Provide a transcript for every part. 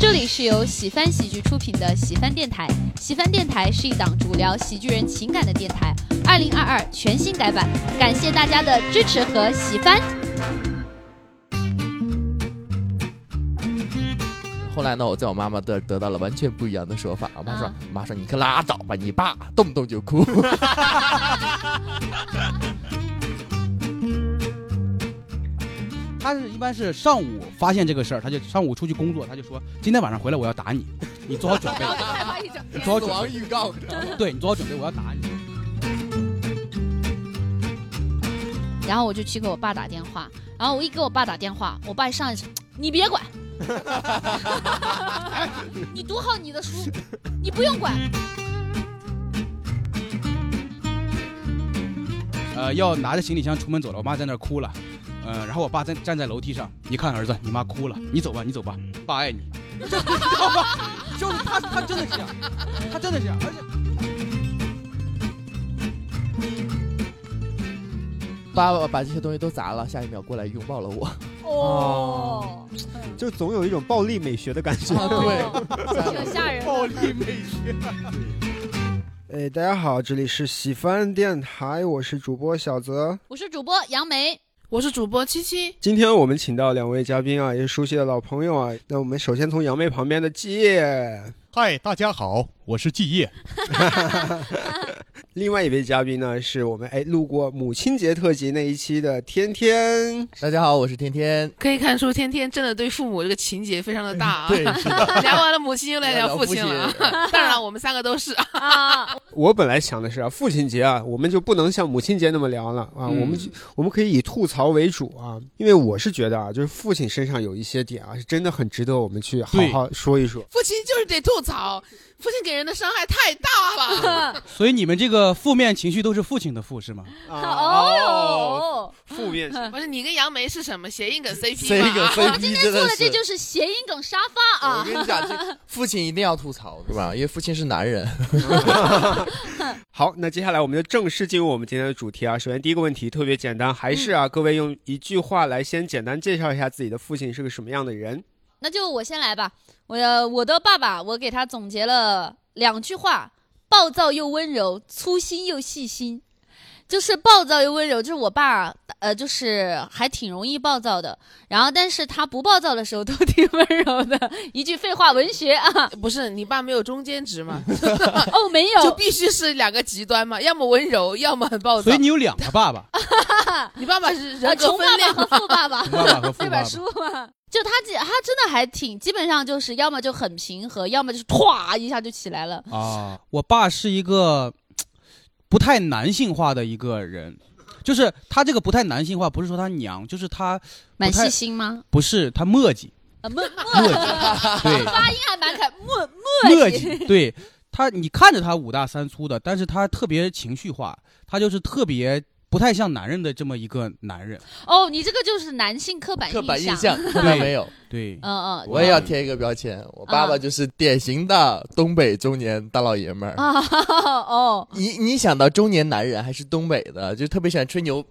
这里是由喜翻喜剧出品的喜翻电台。喜翻电台是一档主聊喜剧人情感的电台，二零二二全新改版，感谢大家的支持和喜翻。后来呢，我在我妈妈这儿得到了完全不一样的说法。我妈说：“我妈说你可拉倒吧，你爸动不动就哭。” 他是一般是上午发现这个事儿，他就上午出去工作，他就说今天晚上回来我要打你，你做好准备。你做好准备。预告。对你做好准备，我要打你。然后我就去给我爸打电话，然后我一给我爸打电话，我爸一上来，你别管，你读好你的书，你不用管。呃，要拿着行李箱出门走了，我妈在那儿哭了。嗯，然后我爸站站在楼梯上，你看儿子，你妈哭了，你走吧，你走吧，爸爱你，你知道吗？就是他，他真的是这样，他真的是这样，而且爸爸把这些东西都砸了，下一秒过来拥抱了我。哦，就总有一种暴力美学的感觉，对，挺吓人。暴力美学。哎，大家好，这里是喜番电台，我是主播小泽，我是主播杨梅。我是主播七七，今天我们请到两位嘉宾啊，也是熟悉的老朋友啊。那我们首先从杨梅旁边的季，嗨，大家好，我是季业。另外一位嘉宾呢，是我们哎路过母亲节特辑那一期的天天。大家好，我是天天。可以看出天天真的对父母这个情节非常的大啊。对，聊完了母亲又来聊父亲了。当然了，我们三个都是啊。我本来想的是啊，父亲节啊，我们就不能像母亲节那么聊了啊，我们我们可以以吐槽为主啊，因为我是觉得啊，就是父亲身上有一些点啊，是真的很值得我们去好好说一说。父亲就是得吐槽。父亲给人的伤害太大了，所以你们这个负面情绪都是父亲的负是吗？哦，负面。不是你跟杨梅是什么谐音梗 CP 谐音梗 CP 今天做的这就是谐音梗沙发啊！我跟你讲，这父亲一定要吐槽，对吧？因为父亲是男人。好，那接下来我们就正式进入我们今天的主题啊。首先第一个问题特别简单，还是啊，各位用一句话来先简单介绍一下自己的父亲是个什么样的人。那就我先来吧。我我的爸爸，我给他总结了两句话：暴躁又温柔，粗心又细心。就是暴躁又温柔，就是我爸，呃，就是还挺容易暴躁的。然后，但是他不暴躁的时候都挺温柔的。一句废话文学啊，不是你爸没有中间值吗？哦，没有，就必须是两个极端嘛，要么温柔，要么很暴躁。所以你有两个爸爸，你爸爸是人格分裂和富爸爸，爸爸和富爸爸。这本书嘛，就他，他真的还挺，基本上就是要么就很平和，要么就是唰一下就起来了。啊，我爸是一个。不太男性化的一个人，就是他这个不太男性化，不是说他娘，就是他蛮细心吗？不是，他磨叽，磨磨叽，对，发音还蛮可磨磨叽，对他，你看着他五大三粗的，但是他特别情绪化，他就是特别。不太像男人的这么一个男人。哦，你这个就是男性刻板刻板印象，看到 没有？对，嗯嗯，我也要贴一个标签，我爸爸就是典型的东北中年大老爷们儿。啊。哦，你你想到中年男人还是东北的，就特别喜欢吹牛，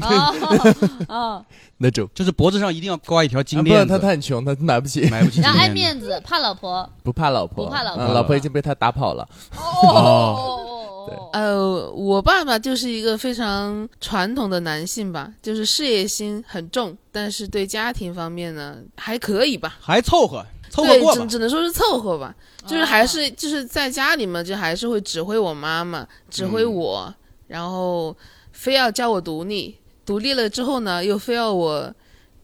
哦，那种。就是脖子上一定要挂一条金链子。他他很穷，他买不起，买不起。然后爱面子，怕老婆，不怕老婆，不怕老婆，老婆已经被他打跑了。哦。呃，我爸爸就是一个非常传统的男性吧，就是事业心很重，但是对家庭方面呢还可以吧，还凑合，凑合过吧。只只能说是凑合吧，就是还是就是在家里嘛，就还是会指挥我妈妈，指挥我，然后非要教我独立，独立了之后呢，又非要我，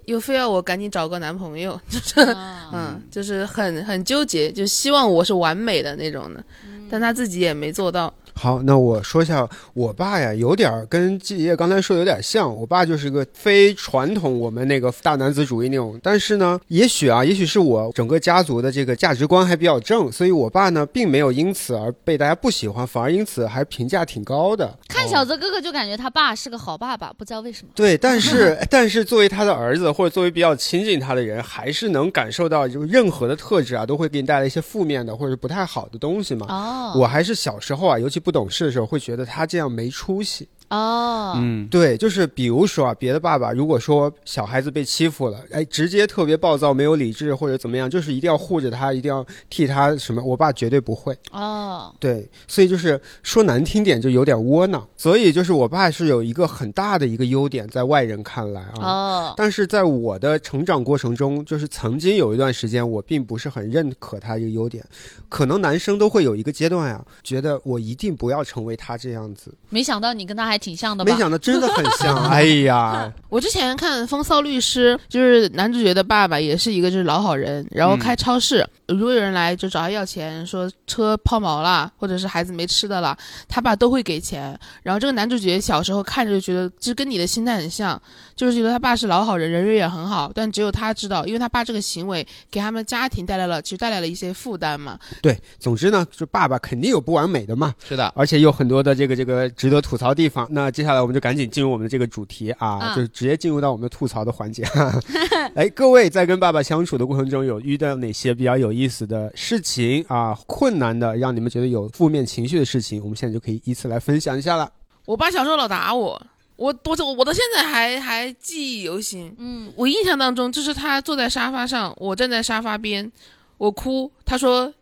又非要我赶紧找个男朋友，就是嗯，就是很很纠结，就希望我是完美的那种的，但他自己也没做到。好，那我说一下，我爸呀，有点跟季爷爷刚才说的有点像。我爸就是个非传统我们那个大男子主义那种，但是呢，也许啊，也许是我整个家族的这个价值观还比较正，所以我爸呢，并没有因此而被大家不喜欢，反而因此还评价挺高的。看小泽哥哥就感觉他爸是个好爸爸，不知道为什么。对，但是 但是作为他的儿子或者作为比较亲近他的人，还是能感受到，就任何的特质啊，都会给你带来一些负面的或者不太好的东西嘛。哦，我还是小时候啊，尤其。不懂事的时候会觉得他这样没出息哦，嗯，对，就是比如说啊，别的爸爸如果说小孩子被欺负了，哎，直接特别暴躁，没有理智或者怎么样，就是一定要护着他，一定要替他什么。我爸绝对不会。哦，对，所以就是说难听点，就有点窝囊。所以就是我爸是有一个很大的一个优点，在外人看来啊。哦，但是在我的成长过程中，就是曾经有一段时间，我并不是很认可他这个优点。可能男生都会有一个阶段呀、觉得我一定不要成为他这样子。没想到你跟他还挺像的吧？没想到真的很像，哎呀，我之前看《风骚律师》，就是男主角的爸爸也是一个就是老好人，然后开超市，如果有人来就找他要钱，说车抛锚了，或者是孩子没吃的了，他爸都会给钱。然后这个男主角小时候看着就觉得，其实跟你的心态很像，就是觉得他爸是老好人，人缘也很好，但只有他知道，因为他爸这个行为给他们家庭带来了其实带来了一些负担嘛。对，总之呢，就爸爸肯定有不完美的嘛，是的，而且有很多的这个这个值得吐槽的地方。那接下来我们就赶紧进入我们的这个主题啊，啊就直接进入到我们的吐槽的环节。哎，各位在跟爸爸相处的过程中，有遇到哪些比较有意思的事情啊？困难的，让你们觉得有负面情绪的事情，我们现在就可以依次来分享一下了。我爸小时候老打我，我我我我到现在还还记忆犹新。嗯，我印象当中就是他坐在沙发上，我站在沙发边，我哭，他说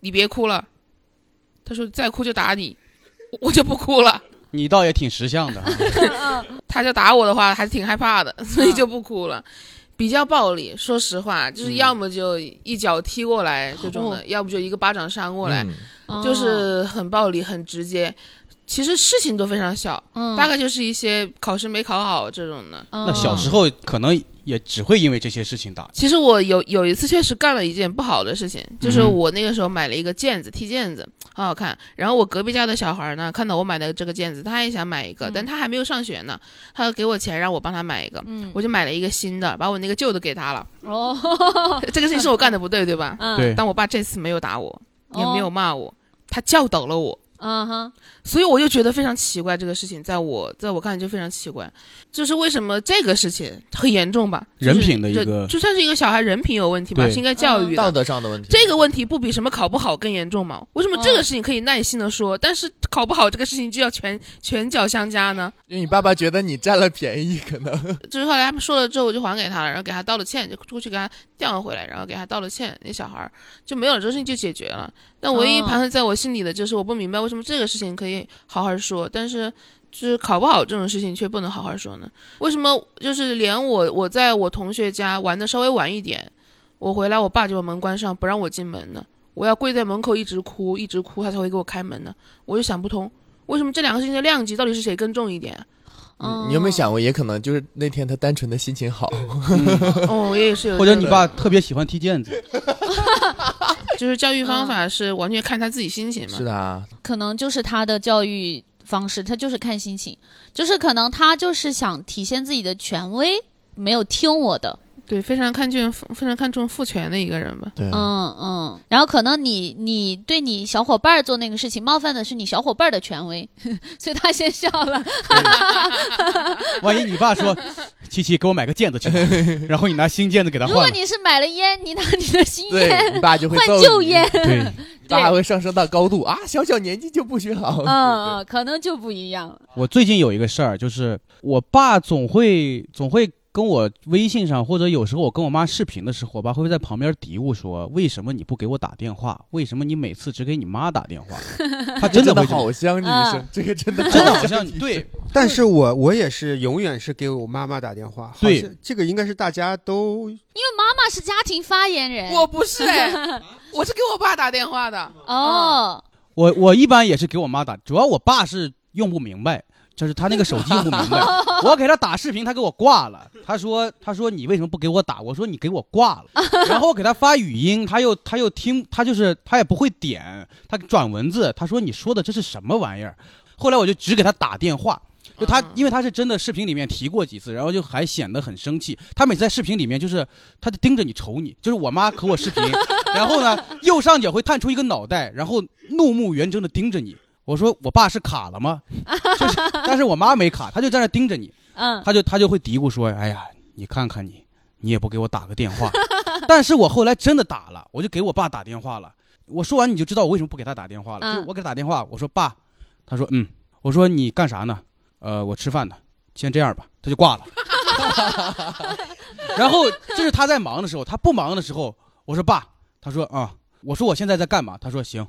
你别哭了，他说再哭就打你，我就不哭了。你倒也挺识相的啊。他就打我的话，还是挺害怕的，所以就不哭了。比较暴力，说实话，就是要么就一脚踢过来这种的，要不就一个巴掌扇过来，就是很暴力、很直接。其实事情都非常小，嗯，大概就是一些考试没考好这种的。那那小时候可能也只会因为这些事情打。其实我有有一次确实干了一件不好的事情，就是嗯我那个时候买了一个毽子，踢毽子，很好看。然后我隔壁家的小孩呢，看到我买的这个毽子，他也想买一个，嗯但他还没有上学呢，他要给我钱让我帮他买一个，嗯，我就买了一个新的，把我那个旧的给他了。哦，这个事情是我干的不对，对吧？嗯，对，但我爸这次没有打我，也哦没有骂我，他教导了我。嗯哼，所以我就觉得非常奇怪，这个事情在我在我看来就非常奇怪，就是为什么这个事情很严重吧？就是人品的一个就就算是一个小孩人品有问题吧，是应该教育的。道德上的问题。这个问题不比什么考不好更严重吗？为什么这个事情可以耐心的说，但是考不好这个事情就要拳拳脚相加呢？因为你爸爸觉得你占了便宜，可能就是后来他们说了之后，我就还给他了，然后给他道了歉，就出去给他调了回来，然后给他道了歉，那小孩儿就没有了，这个事情就解决了。但唯一哦盘算在我心里的就是，我不明白为什么这个事情可以好好说，但是就是考不好这种事情却不能好好说呢？为什么就是连我我在我同学家玩的稍微晚一点，我回来我爸就把门关上，不让我进门呢？我要跪在门口一直哭一直哭，他才会给我开门呢？我就想不通，为什么这两个事情的量级到底是谁更重一点？嗯你有没有想过，也可能就是那天他单纯的心情好。哦，我也是有，或者你爸特别喜欢踢毽子，就是教育方法是完全看他自己心情嘛。是的啊，可能就是他的教育方式，他就是看心情，就是可能他就是想体现自己的权威，没有听我的，对，非常看重非常看重父权的一个人吧。对，嗯嗯，然后可能你你对你小伙伴儿做那个事情，冒犯的是你小伙伴儿的权威，所以他先笑了。万一你爸说：“七七，给我买个毽子去。”然后你拿新毽子给他换，如果你是买了烟，你拿你的新烟你爸就会换旧烟，对，你爸还会上升到高度啊，小小年纪就不学好。嗯嗯，可能就不一样了。我最近有一个事儿，就是我爸总会总会跟我微信上，或者有时候我跟我妈视频的时候，我爸会在旁边嘀咕说：“为什么你不给我打电话？为什么你每次只给你妈打电话？” 他真真的好像女啊生，这个真的 真的好像你对，但是我我也是永远是给我妈妈打电话，对这个应该是大家都因为妈妈是家庭发言人，我不是哎，我是给我爸打电话的。哦，我我一般也是给我妈打，主要我爸是用不明白，就是他那个手机用不明白，我给他打视频，他给我挂了。他说他说你为什么不给我打？我说你给我挂了。然后我给他发语音，他又他又听，他就是他也不会点，他转文字，他说你说的这是什么玩意儿？后来我就只给他打电话。就他，因为他是真的视频里面提过几次，然后就还显得很生气。他每次在视频里面就是，他就盯着你瞅你，就是我妈和我视频，然后呢，右上角会探出一个脑袋，然后怒目圆睁的盯着你。我说我爸是卡了吗？就是，但是我妈没卡，她就在那盯着你，嗯，他就她就会嘀咕说：“哎呀，你看看你，你也不给我打个电话。”但是我后来真的打了，我就给我爸打电话了。我说完你就知道我为什么不给他打电话了。嗯就我给他打电话，我说爸，他说嗯，我说你干啥呢？呃，我吃饭呢，先这样吧，他就挂了。然后就是他在忙的时候，他不忙的时候，我说爸，他说啊，我说我现在在干嘛？他说行，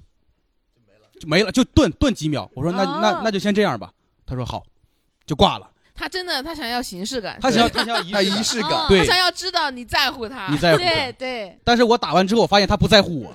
就没了，就顿顿几秒。我说那那那就先这样吧。他说好，就挂了。他真的，他想要形式感，他想要他想要仪式感，对，他想要知道你在乎他，你在乎对对。但是我打完之后，我发现他不在乎我，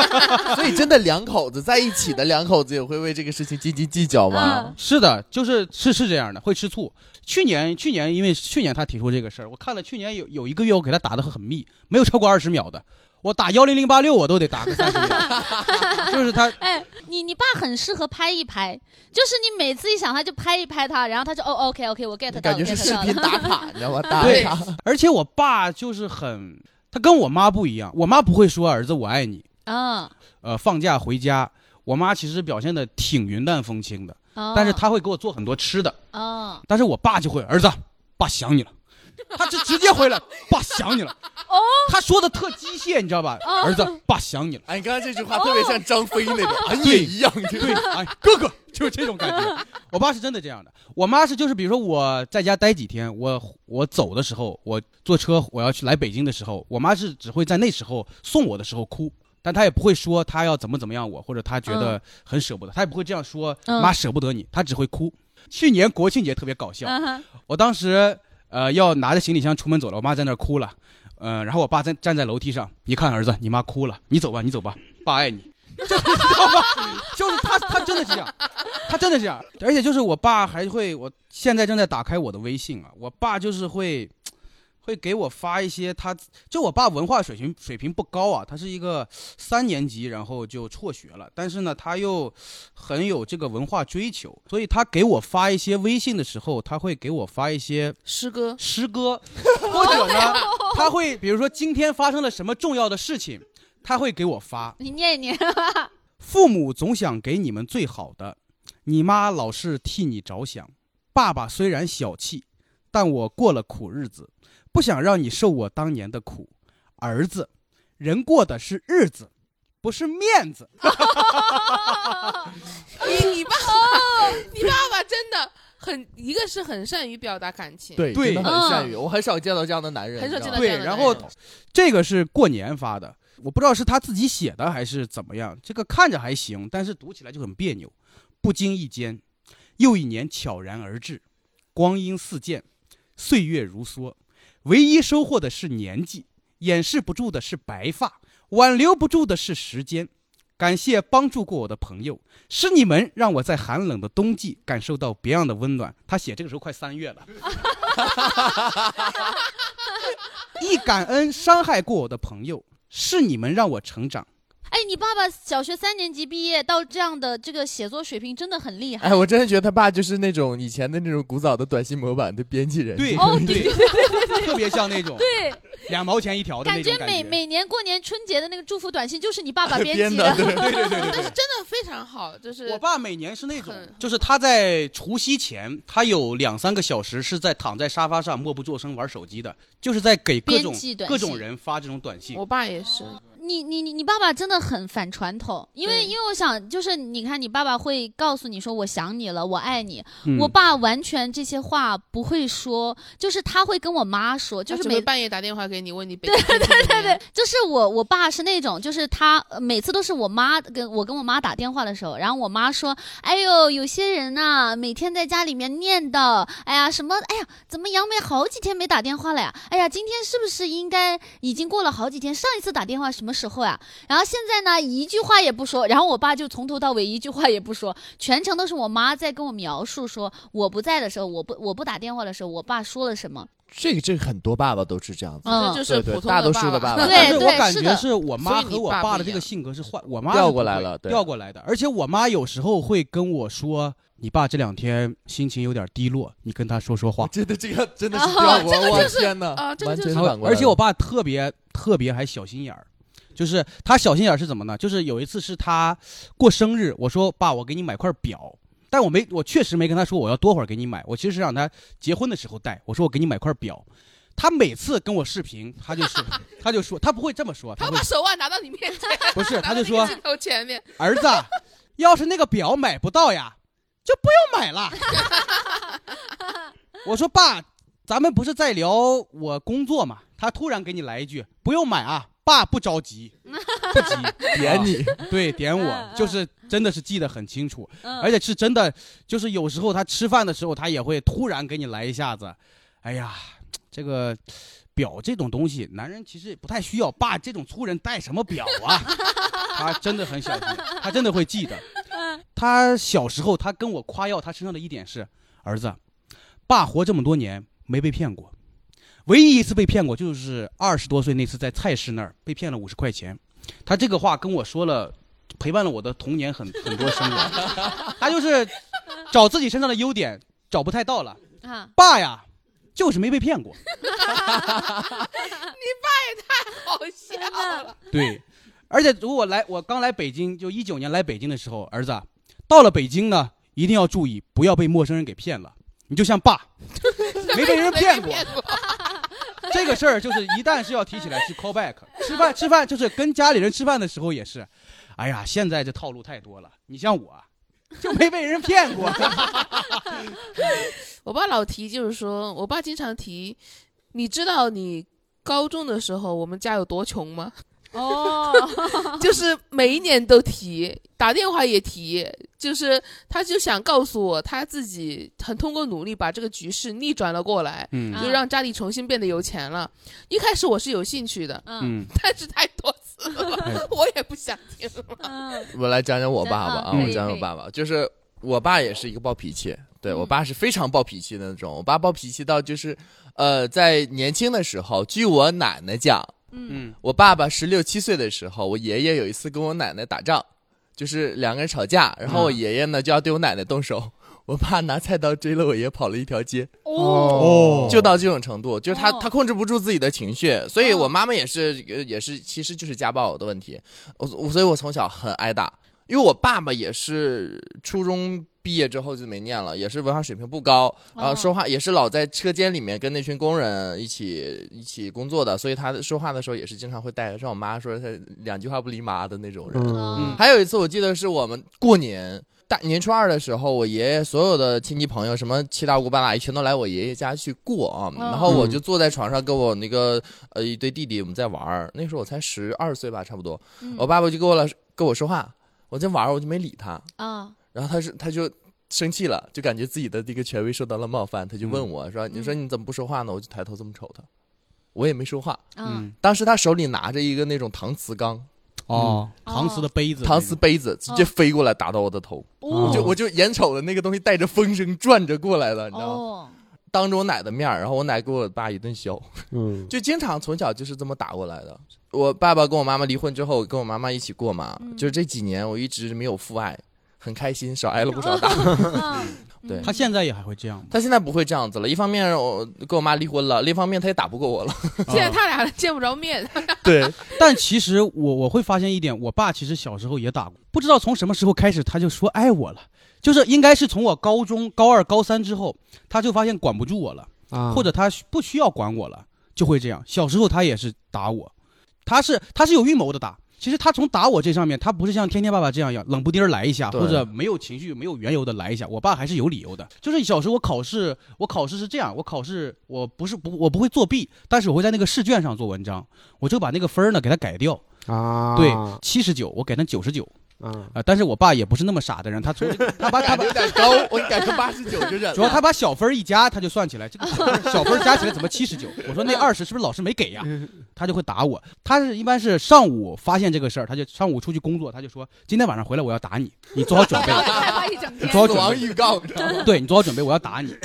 所以真的两口子在一起的两口子也会为这个事情斤斤计较吗？是的，就是是是这样的，会吃醋。去年去年因为去年他提出这个事儿，我看了去年有有一个月我给他打的很密，没有超过二十秒的。我打幺零零八六，我都得打个三十秒，就是他。哎，你你爸很适合拍一拍，就是你每次一想他就拍一拍他，然后他就哦，OK OK，我 get 到，感觉是视频打卡，你知道吗？打卡。而且我爸就是很，他跟我妈不一样，我妈不会说儿子我爱你啊。呃，放假回家，我妈其实表现的挺云淡风轻的，但是他会给我做很多吃的啊。但是我爸就会，儿子，爸想你了。他就直接回来，爸想你了。哦，他说的特机械，你知道吧？儿子，爸想你了。哎，你刚才这句话特别像张飞那种，俺也一样，对，哎，哥哥就是这种感觉。我爸是真的这样的，我妈是就是，比如说我在家待几天，我我走的时候，我坐车我要去来北京的时候，我妈是只会在那时候送我的时候哭，但她也不会说她要怎么怎么样我，或者她觉得很舍不得，她也不会这样说。妈舍不得你，她只会哭。去年国庆节特别搞笑，我当时。呃，要拿着行李箱出门走了，我妈在那儿哭了，呃，然后我爸在站在楼梯上，一看儿子，你妈哭了，你走吧，你走吧，爸爱你，知道吗？就是他，他真的是这样，他真的是这样，而且就是我爸还会，我现在正在打开我的微信啊，我爸就是会。会给我发一些，他就我爸文化水平水平不高啊，他是一个三年级，然后就辍学了。但是呢，他又很有这个文化追求，所以他给我发一些微信的时候，他会给我发一些诗歌，诗歌，或者呢，他会比如说今天发生了什么重要的事情，他会给我发。你念一念。父母总想给你们最好的，你妈老是替你着想。爸爸虽然小气，但我过了苦日子。不想让你受我当年的苦，儿子，人过的是日子，不是面子。你 你爸爸，你爸爸真的很，一个是很善于表达感情，对，真的很善于。我很少见到这样的男人，很少见到对，然后这个是过年发的，我不知道是他自己写的还是怎么样。这个看着还行，但是读起来就很别扭。不经意间，又一年悄然而至，光阴似箭，岁月如梭。唯一收获的是年纪，掩饰不住的是白发，挽留不住的是时间。感谢帮助过我的朋友，是你们让我在寒冷的冬季感受到别样的温暖。他写这个时候快三月了，一感恩伤害过我的朋友，是你们让我成长。哎，你爸爸小学三年级毕业到这样的这个写作水平真的很厉害。哎，我真的觉得他爸就是那种以前的那种古早的短信模板的编辑人。对，哦，对对对对对，特别像那种。对，两毛钱一条的那种感觉。每每年过年春节的那个祝福短信就是你爸爸 编辑的。对 对对对对。但是真的非常好，就是我爸每年是那种，就是他在除夕前，他有两三个小时是在躺在沙发上默不作声玩手机的，就是在给各种各种人发这种短信。我爸也是。你你你你爸爸真的很反传统，因为因为我想就是你看你爸爸会告诉你说我想你了，我爱你。我爸完全这些话不会说，就是他会跟我妈说，就是每半夜打电话给你问你。对对对对，就是我我爸是那种，就是他每次都是我妈跟我跟我妈打电话的时候，然后我妈说，哎呦有些人呐每天在家里面念叨，哎呀什么，哎呀怎么杨梅好几天没打电话了呀？哎呀今天是不是应该已经过了好几天？上一次打电话什么？时候呀，然后现在呢，一句话也不说，然后我爸就从头到尾一句话也不说，全程都是我妈在跟我描述说我不在的时候，我不我不打电话的时候，我爸说了什么。这个这个很多爸爸都是这样子，这就是普通大多数的爸爸。对对，我感觉是我妈和我爸的这个性格是换，我妈调过来了，调过来的。而且我妈有时候会跟我说：“你爸这两天心情有点低落，你跟他说说话。”真的这个真的是调过来，我天哪，完全反过来。而且我爸特别特别还小心眼儿。就是他小心眼是怎么呢？就是有一次是他过生日，我说爸，我给你买块表，但我没，我确实没跟他说我要多会儿给你买，我其实是让他结婚的时候戴。我说我给你买块表，他每次跟我视频，他就是 他就说他不会这么说，他把手腕拿到你面前，不是，他就说镜头前面，儿子，要是那个表买不到呀，就不用买了。我说爸，咱们不是在聊我工作嘛？他突然给你来一句，不用买啊，爸不着急，不急，点你，对，点我嗯，就是真的是记得很清楚，嗯而且是真的，就是有时候他吃饭的时候，他也会突然给你来一下子，哎呀，这个。表这种东西，男人其实不太需要。爸这种粗人戴什么表啊？他真的很小心，他真的会记得。他小时候，他跟我夸耀他身上的一点是，儿子，爸活这么多年没被骗过，唯一一次被骗过就是二十多岁那次在菜市那儿被骗了五十块钱。他这个话跟我说了，陪伴了我的童年很很多生活。他就是找自己身上的优点找不太到了，啊，爸呀，就是没被骗过。你爸也太好笑了，对，而且如果来我刚来北京，就一九年来北京的时候，儿子到了北京呢，一定要注意不要被陌生人给骗了。你就像爸，没被人骗过。这个事儿就是一旦是要提起来是 call back，吃饭吃饭就是跟家里人吃饭的时候也是，哎呀，现在这套路太多了。你像我，就没被人骗过。我爸老提，就是说我爸经常提，你知道你高中的时候我们家有多穷吗？哦，就是每一年都提，打电话也提，就是他就想告诉我他自己很通过努力把这个局势逆转了过来，就让家里重新变得有钱了。一开始我是有兴趣的，嗯。嗯但是太多次 哎。了，我也不想听了。嗯。我来讲讲我爸爸啊，嗯。我讲讲我爸爸，就是我爸也是一个暴脾气，对我爸是非常暴脾气的那种。我爸暴脾气到就是，呃，在年轻的时候，据我奶奶讲，嗯。嗯我爸爸十六七岁的时候，我爷爷有一次跟我奶奶打仗，就是两个人吵架，然后我爷爷呢就要对我奶奶动手，我爸拿菜刀追了我爷跑了一条街，哦，就到这种程度，就是他哦。他控制不住自己的情绪，所以我妈妈也是呃也是其实就是家暴的问题，我我所以我从小很挨打，因为我爸爸也是初中毕业之后就没念了，也是文化水平不高，然后说话也是老在车间里面跟那群工人一起一起工作的，所以他说话的时候也是经常会带让我妈说他两句话不离妈的那种人。嗯还有一次我记得是我们过年。大年初二的时候，我爷爷所有的亲戚朋友，什么七大姑八大姨，全都来我爷爷家去过啊。嗯然后我就坐在床上，跟我那个呃一堆弟弟我们在玩儿。那时候我才十二岁吧，差不多。嗯我爸爸就跟我老跟我说话，我在玩儿，我就没理他。啊，然后他是他就生气了，就感觉自己的这个权威受到了冒犯，他就问我说：“你说你怎么不说话呢？”我就抬头这么瞅他，我也没说话。嗯嗯当时他手里拿着一个那种搪瓷缸、哦，搪瓷的杯子，搪瓷杯子，直接飞过来打到我的头，哦。我就我就眼瞅着那个东西带着风声转着过来了，你知道吗？哦，当着我奶的面儿，然后我奶给我爸一顿削，嗯，就经常从小就是这么打过来的。我爸爸跟我妈妈离婚之后，跟我妈妈一起过嘛，嗯。就是这几年我一直没有父爱，很开心，少挨了不少打。嗯对他现在也还会这样吗？他现在不会这样子了，一方面我跟我妈离婚了，另一方面他也打不过我了。现在他俩见不着面，对，但其实我我会发现一点，我爸其实小时候也打过，不知道从什么时候开始他就说爱我了，就是应该是从我高中高二高三之后，他就发现管不住我了，啊，或者他不需要管我了，就会这样。小时候他也是打我，他是他是有预谋的打。其实他从打我这上面，他不是像天天爸爸这样样冷不丁儿来一下，或者没有情绪、没有缘由的来一下。我爸还是有理由的。就是小时候我考试，我考试是这样，我考试我不是不我不会作弊，但是我会在那个试卷上做文章，我就把那个分儿呢给他改掉。啊，对，七十九，我改成九十九啊，啊。但是我爸也不是那么傻的人，他从 他把他把有点高，我改成八十九就忍了。主要他把小分一加，他就算起来，这个小分加起来怎么七十九？我说那二十是不是老师没给呀？他就会打我。他是一般是上午发现这个事儿，他就上午出去工作，他就说今天晚上回来我要打你，你做好准备然，后就害怕一整天，你做好死亡准备，预告？对你做好准备，我要打你。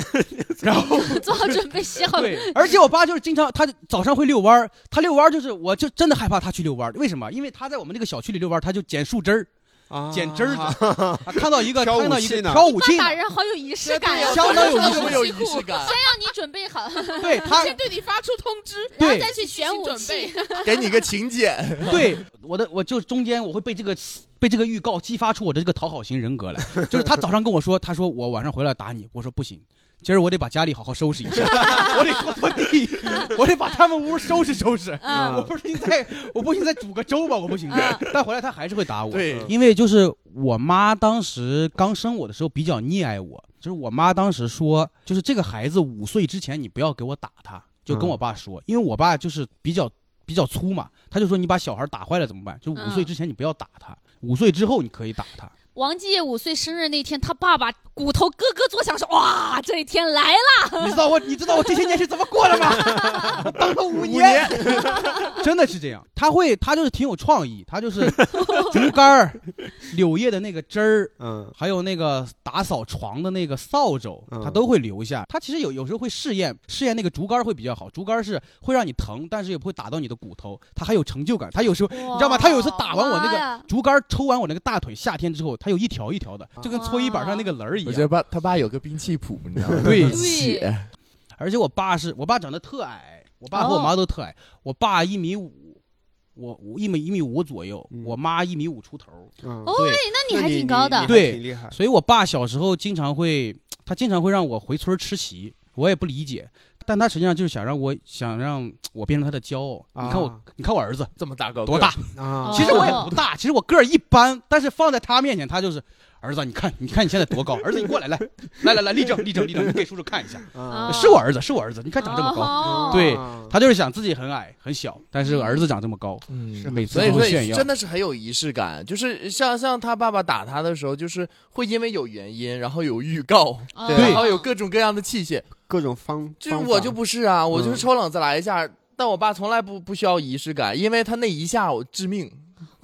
然后做好准备笑。对，而且我爸就是经常他早上会遛弯儿，他遛弯儿就是我就真的害怕他去遛弯儿，为什么？因为他在我们那个小区里遛弯儿，他就捡树枝儿。啊捡枝儿子，看到一个 看到一个挑武器打，人好有仪式感呀，相当有仪式这么仪式感，先让你准备好，对他先对你发出通知，然后再去选武准器。给你个请柬。对我的我就中间我会被这个被这个预告激发出我的这个讨好型人格来，就是他早上跟我说，他说我晚上回来打你，我说不行。今儿我得把家里好好收拾一下，我得拖拖地，我得把他们屋收拾收拾。嗯我不行再，我不行再煮个粥吧，我不行嗯。但回来他还是会打我。对因为就是我妈当时刚生我的时候比较溺爱我，就是我妈当时说，就是这个孩子五岁之前你不要给我打他，就跟嗯我爸说，因为我爸就是比较比较粗嘛，他就说你把小孩打坏了怎么办？就五嗯岁之前你不要打他，五岁之后你可以打他。王继业五岁生日那天，他爸爸骨头咯咯作响，说：“哇，这一天来了。你知道我你知道我这些年是怎么过的吗？我等了五年，真的是这样。他会他就是挺有创意，他就是 竹竿儿、柳叶的那个枝儿。嗯还有那个打扫床的那个扫帚，嗯他都会留下。他其实有有时候会试验试验那个竹竿会比较好，竹竿是会让你疼，但是也不会打到你的骨头，他还有成就感。他有时候你你知道吗？他有一次打完我那个个，竹竿，抽完我那个大腿，夏天之后，它有一条一条的，就跟搓衣板上那个棱儿一样。我觉得爸他爸有个兵器谱，你知道吗？对 血而且我爸是我爸长得特矮，我爸和我妈都特矮。我爸一米五，我我一米一米五左右，嗯我妈一米五出头。嗯，哦对，那你还挺高的。对挺厉害。所以我爸小时候经常会，他经常会让我回村吃席，我也不理解。但他实际上就是想让我想让我变成他的骄傲。啊你看我，你看我儿子这么大个多大？啊，其实我也不大，其实我个儿一般，但是放在他面前，他就是儿子，你看，你看你现在多高，儿子你过来，来，来来来，立正立正立正，你给叔叔看一下，啊是我儿子，是我儿子，你看长这么高，哦。对啊他就是想自己很矮很小，但是儿子长这么高，嗯是每次所以所都会炫耀以真的是很有仪式感，就是像像他爸爸打他的时候，就是会因为有原因，然后有预告，对。然后有各种各样的器械。各种方，就是我就不是啊，我就是嗯。抽冷子来一下，但我爸从来不不需要仪式感，因为他那一下我致命，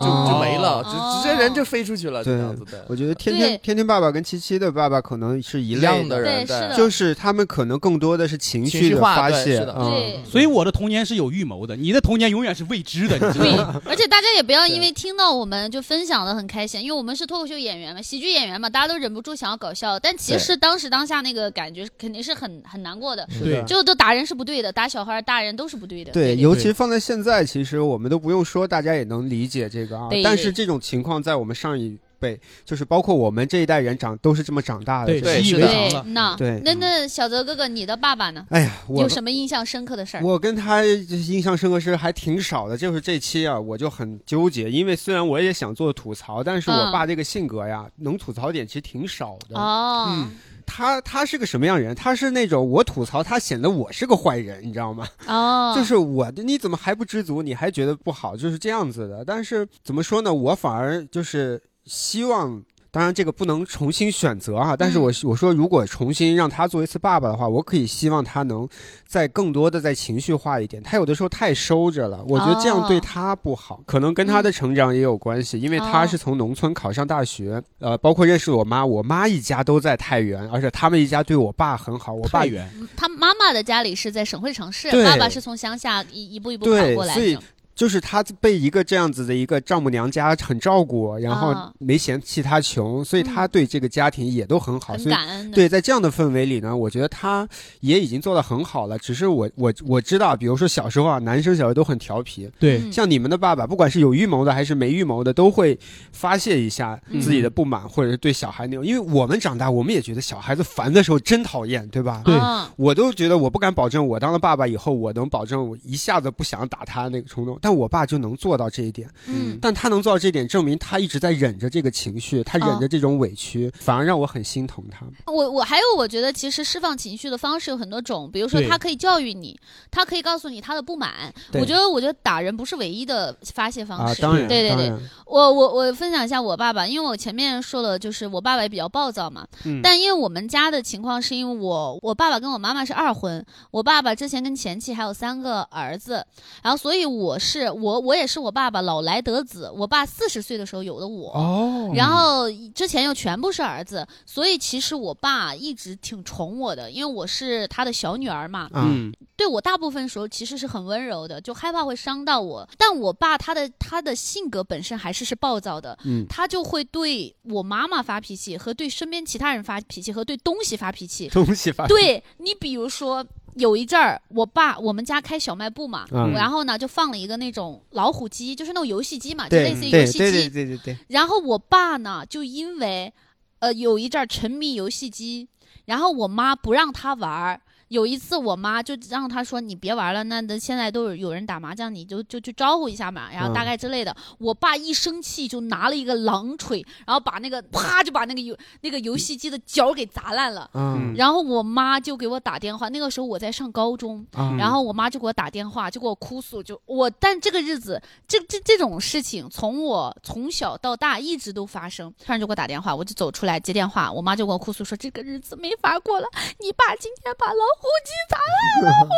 就哦。就没了，哦。直直接人就飞出去了，这对样子的。我觉得天天天天爸爸跟七七的爸爸可能是一样的人，对是的。就是他们可能更多的是情情绪绪的化发泄是的，嗯。对。所以我的童年是有预谋的，你的童年永远是未知的，你知道对吗？，而且大家也不要因为听到我们就分享的很开心，因为我们是脱口秀演员嘛，喜剧演员嘛，大家都忍不住想要搞笑，但其实当时当下那个感觉肯定是很很难过的。对。就都打人是不对的，打小孩儿、大人都是不对的。对，对尤其放在现在，其实我们都不用说，大家也能理解这个啊。但是这种情况在我们上一辈，就是包括我们这一代人长都是这么长大的。对对是的为常了。那对那那小泽哥哥，你的爸爸呢？哎呀，我有什么印象深刻的事儿？我跟他印象深刻是还挺少的，就是这期啊，我就很纠结，因为虽然我也想做吐槽，但是我嗯爸这个性格呀，能吐槽点其实挺少的。哦，嗯他他是个什么样人？他是那种我吐槽他显得我是个坏人，你知道吗？哦，就是我的，你怎么还不知足？你还觉得不好，就是这样子的。但是怎么说呢？我反而就是希望。当然，这个不能重新选择啊。但是我我说，如果重新让他做一次爸爸的话，我可以希望他能再更多的再情绪化一点。他有的时候太收着了，我觉得这样对他不好。可能跟他的成长也有关系，因为他是从农村考上大学，呃，包括认识我妈，我妈一家都在太原，而且他们一家对我爸很好。我爸太原，他妈妈的家里是在省会城市，爸爸是从乡下一一步一步跑过来的。就是他被一个这样子的一个丈母娘家很照顾，然后啊没嫌弃他穷，所以他对这个家庭也都很好。很所以感恩。对，在这样的氛围里呢，我觉得他也已经做得很好了。只是我我我知道，比如说小时候啊，男生小时候都很调皮，对嗯像你们的爸爸，不管是有预谋的还是没预谋的，都会发泄一下自己的不满，或者是对小孩那种。因为我们长大，我们也觉得小孩子烦的时候真讨厌，对吧？对啊我都觉得我不敢保证，我当了爸爸以后，我能保证我一下子不想打他那个冲动，但我爸就能做到这一点。嗯，但他能做到这一点，证明他一直在忍着这个情绪，他忍着这种委屈，反而让我很心疼他。我我还有，我觉得其实释放情绪的方式有很多种，比如说他可以教育你，他可以告诉你他的不满。我觉得，我觉得打人不是唯一的发泄方啊，式。当然，对对对，我我我分享一下我爸爸，因为我前面说了，就是我爸爸也比较暴躁嘛。嗯但因为我们家的情况是因为我我爸爸跟我妈妈是二婚，我爸爸之前跟前妻还有三个儿子，然后所以我是我我也是我爸爸老来得子，我爸四十岁的时候有的我。哦然后之前又全部是儿子，所以其实我爸一直挺宠我的，因为我是他的小女儿嘛。啊，嗯，对我大部分时候其实是很温柔的，就害怕会伤到我。但我爸他的他的性格本身还是是暴躁的，嗯他就会对我妈妈发脾气，和对身边其他人发脾气，和对东西发脾气。东西发对你比如说。有一阵儿，我爸我们家开小卖部嘛，嗯。然后呢就放了一个那种老虎机，就是那种游戏机嘛，就对类似于游戏机。对对对对对对，然后我爸呢，就因为呃有一阵儿沉迷游戏机，然后我妈不让他玩儿，有一次我妈就让他说你别玩了，那那现在都有有人打麻将，你就就去招呼一下嘛，然后大嗯概之类的。我爸一生气就拿了一个狼锤，然后把那个啪就把那个游那个游戏机的角给砸烂了。嗯然后我妈就给我打电话，那个时候我在上高中，啊然后我妈就给我打电话，就给我哭诉，就我，但这个日子，这这这种事情，从我从小到大一直都发生。突然就给我打电话，我就走出来接电话，我妈就给我哭诉说这个日子没法过了，你爸今天把老虎机砸烂了，我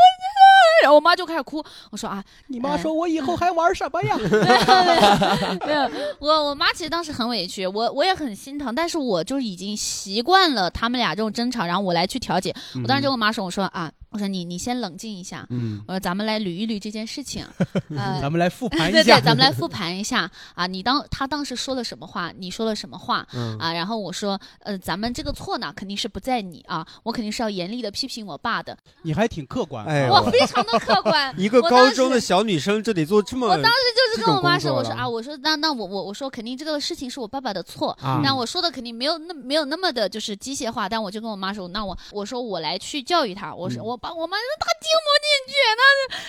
然后我妈就开始哭，我说啊，你妈说我以后还玩什么呀？没有，我我妈其实当时很委屈，我我也很心疼，但是我就已经习惯了他们俩这种争吵，然后我来去调解。我当时就跟我妈说，我说啊，我说你你先冷静一下，嗯我说咱们来捋一捋这件事情，呃，咱们来复盘一下。对对，咱们来复盘一下啊，你当他当时说了什么话，你说了什么话嗯啊？然后我说，呃，咱们这个错呢，肯定是不在你啊，我肯定是要严厉的批评我爸的，你还挺客观。哎我我非常的客观。一个高中的小女生这里做这么我当时就是跟我妈说，我说啊，我说那那我我我说肯定这个事情是我爸爸的错，啊那我说的肯定没有那没有那么的就是机械化，但我就跟我妈说，那我我说我来去教育他，我说、嗯我爸我妈说他听不进去，他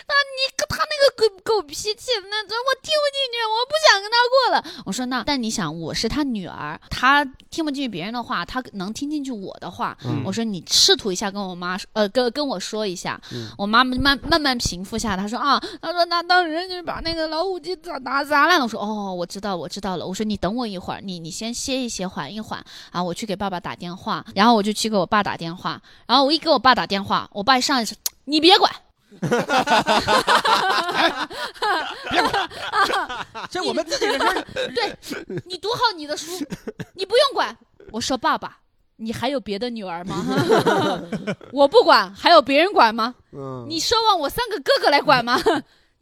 他你他那个狗狗脾气那这我听不进去，我不想跟他过了。我说那但你想我是他女儿，他听不进去别人的话，他能听进去我的话，嗯我说你试图一下跟我妈说呃跟跟我说一下，嗯我妈慢慢慢平复下，她说啊，她说那当时就是把那个老虎机砸砸砸烂了。我说哦，我知道我知道了。我说你等我一会儿，你你先歇一歇，缓一缓啊，我去给爸爸打电话。然后我就去给我爸打电话，然后我一给我爸打电话，我爸一上一次你别管。这我们自己的事儿。对你读好你的书，你不用管。我说爸爸，你还有别的女儿吗？我不管，还有别人管吗？嗯你奢望我三个哥哥来管吗？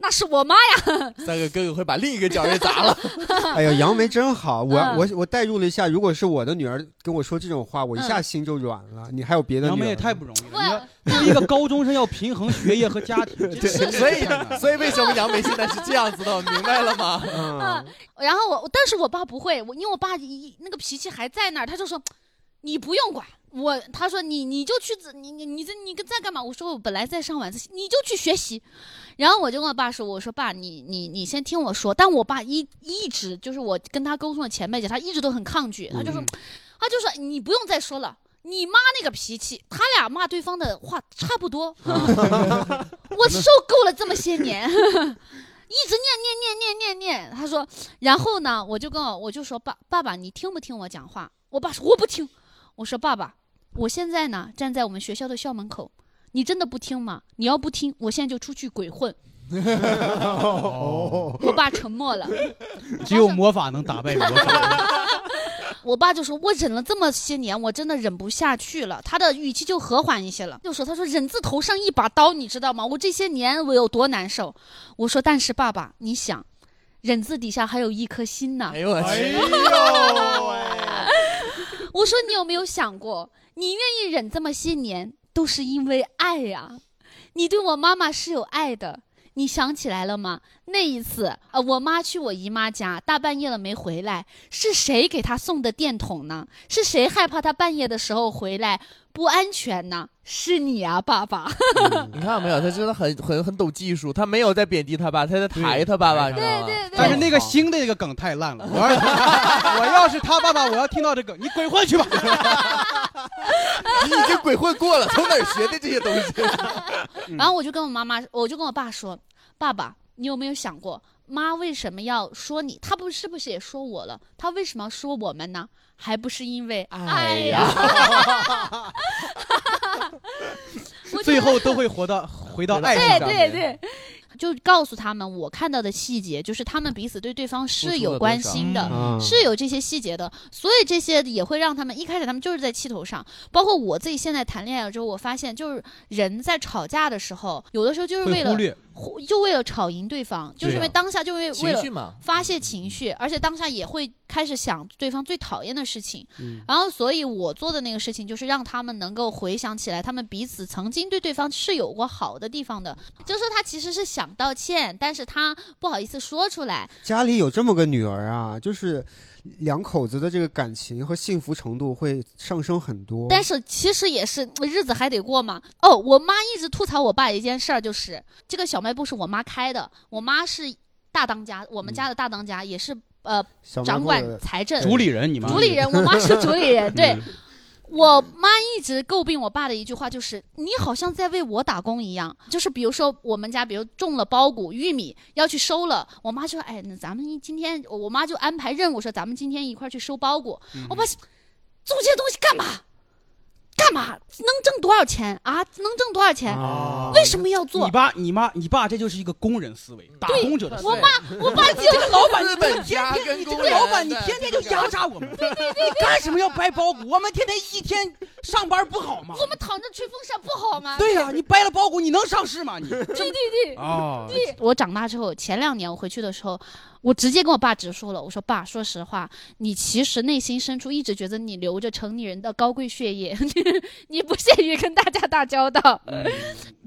那是我妈呀。三个哥哥会把另一个脚给砸了。哎呀，杨梅真好，我嗯我我代入了一下，如果是我的女儿跟我说这种话，我一下心就软了。你还有别的女儿？杨梅也太不容易了，你要作为一个高中生要平衡学业和家庭，所以所以为什么杨梅现在是这样子的，明白了吗？嗯然后我，但是我爸不会，我因为我爸一那个脾气还在那儿，他就说你不用管我，他说你你就去自你你你这你在干嘛？我说我本来在上晚自习，你就去学习。然后我就跟我爸说，我说爸，你你你先听我说。但我爸一一直就是我跟他沟通的前辈姐，他一直都很抗拒，他就说，嗯他就说你不用再说了。你妈那个脾气，他俩骂对方的话差不多。我受够了这么些年，一直念念念念念念。他说，然后呢，我就跟我我就说爸爸爸，你听不听我讲话？我爸说我不听。我说爸爸，我现在呢站在我们学校的校门口，你真的不听吗？你要不听，我现在就出去鬼混。哦，我爸沉默了，只有魔法能打败魔法。我爸就说：“我忍了这么些年，我真的忍不下去了。”他的语气就和缓一些了，就说：“他说忍字头上一把刀，你知道吗？我这些年我有多难受。”我说：“但是爸爸，你想，忍字底下还有一颗心呢。哎呦我去！我说：“你有没有想过，你愿意忍这么些年，都是因为爱呀、你对我妈妈是有爱的。”你想起来了吗？那一次，呃，我妈去我姨妈家，大半夜了没回来，是谁给她送的电筒呢？是谁害怕她半夜的时候回来不安全呢？是你啊，爸爸。你看到没有？他真的很很很懂技术，他没有在贬低他爸，他在抬他爸爸，你知道吗？对对但是那个新的那个梗太烂了。我要我要是他爸爸，我要听到这个，你鬼混去吧。你已经鬼混过了，从哪儿学的这些东西？然后我就跟我妈妈，我就跟我爸说：“爸爸，你有没有想过，妈为什么要说你？他不是不是也说我了？他为什么要说我们呢？还不是因为 最后都会活到回到爱上面。对对，就告诉他们我看到的细节，就是他们彼此对对方是有关心的。嗯是有这些细节的，所以这些也会让他们一开始他们就是在气头上。包括我自己现在谈恋爱了之后，我发现就是人在吵架的时候，有的时候就是为了忽略，互就为了吵赢对方，就是因为当下就为为了发泄情绪，而且当下也会开始想对方最讨厌的事情，嗯。然后所以我做的那个事情就是让他们能够回想起来，他们彼此曾经对对方是有过好的地方的，就是说他其实是想道歉，但是他不好意思说出来，家里有这么个女儿啊，就是两口子的这个感情和幸福程度会上升很多。但是其实也是日子还得过嘛。哦，我妈一直吐槽我爸一件事儿，就是这个小卖部是我妈开的，我妈是大当家，我们家的大当家，也是呃掌管财政主理人，你妈主理人，我妈是主理人，对。嗯我妈一直诟病我爸的一句话就是：“你好像在为我打工一样。”就是比如说我们家，比如种了苞谷、玉米要去收了，我妈就说：“哎，那咱们今天，我妈就安排任务说咱们今天一块儿去收苞谷。嗯我爸说种这些东西干嘛？干嘛？能挣多少钱啊？能挣多少钱？啊为什么要做你？爸、你妈、你爸，这就是一个工人思维，打工者的思维。我妈，我爸就这个老板，你天天你这个老板，你天天就压榨我们，对对对干什么要掰包谷？我们天天一天上班不好吗？我们躺着吹风扇不好吗？对呀、你掰了包谷，你能上市吗？你对对对。哦，我长大之后，前两年我回去的时候，我直接跟我爸直说了，我说爸，说实话，你其实内心深处一直觉得你流着城里人的高贵血液，你不屑于跟大家打交道。嗯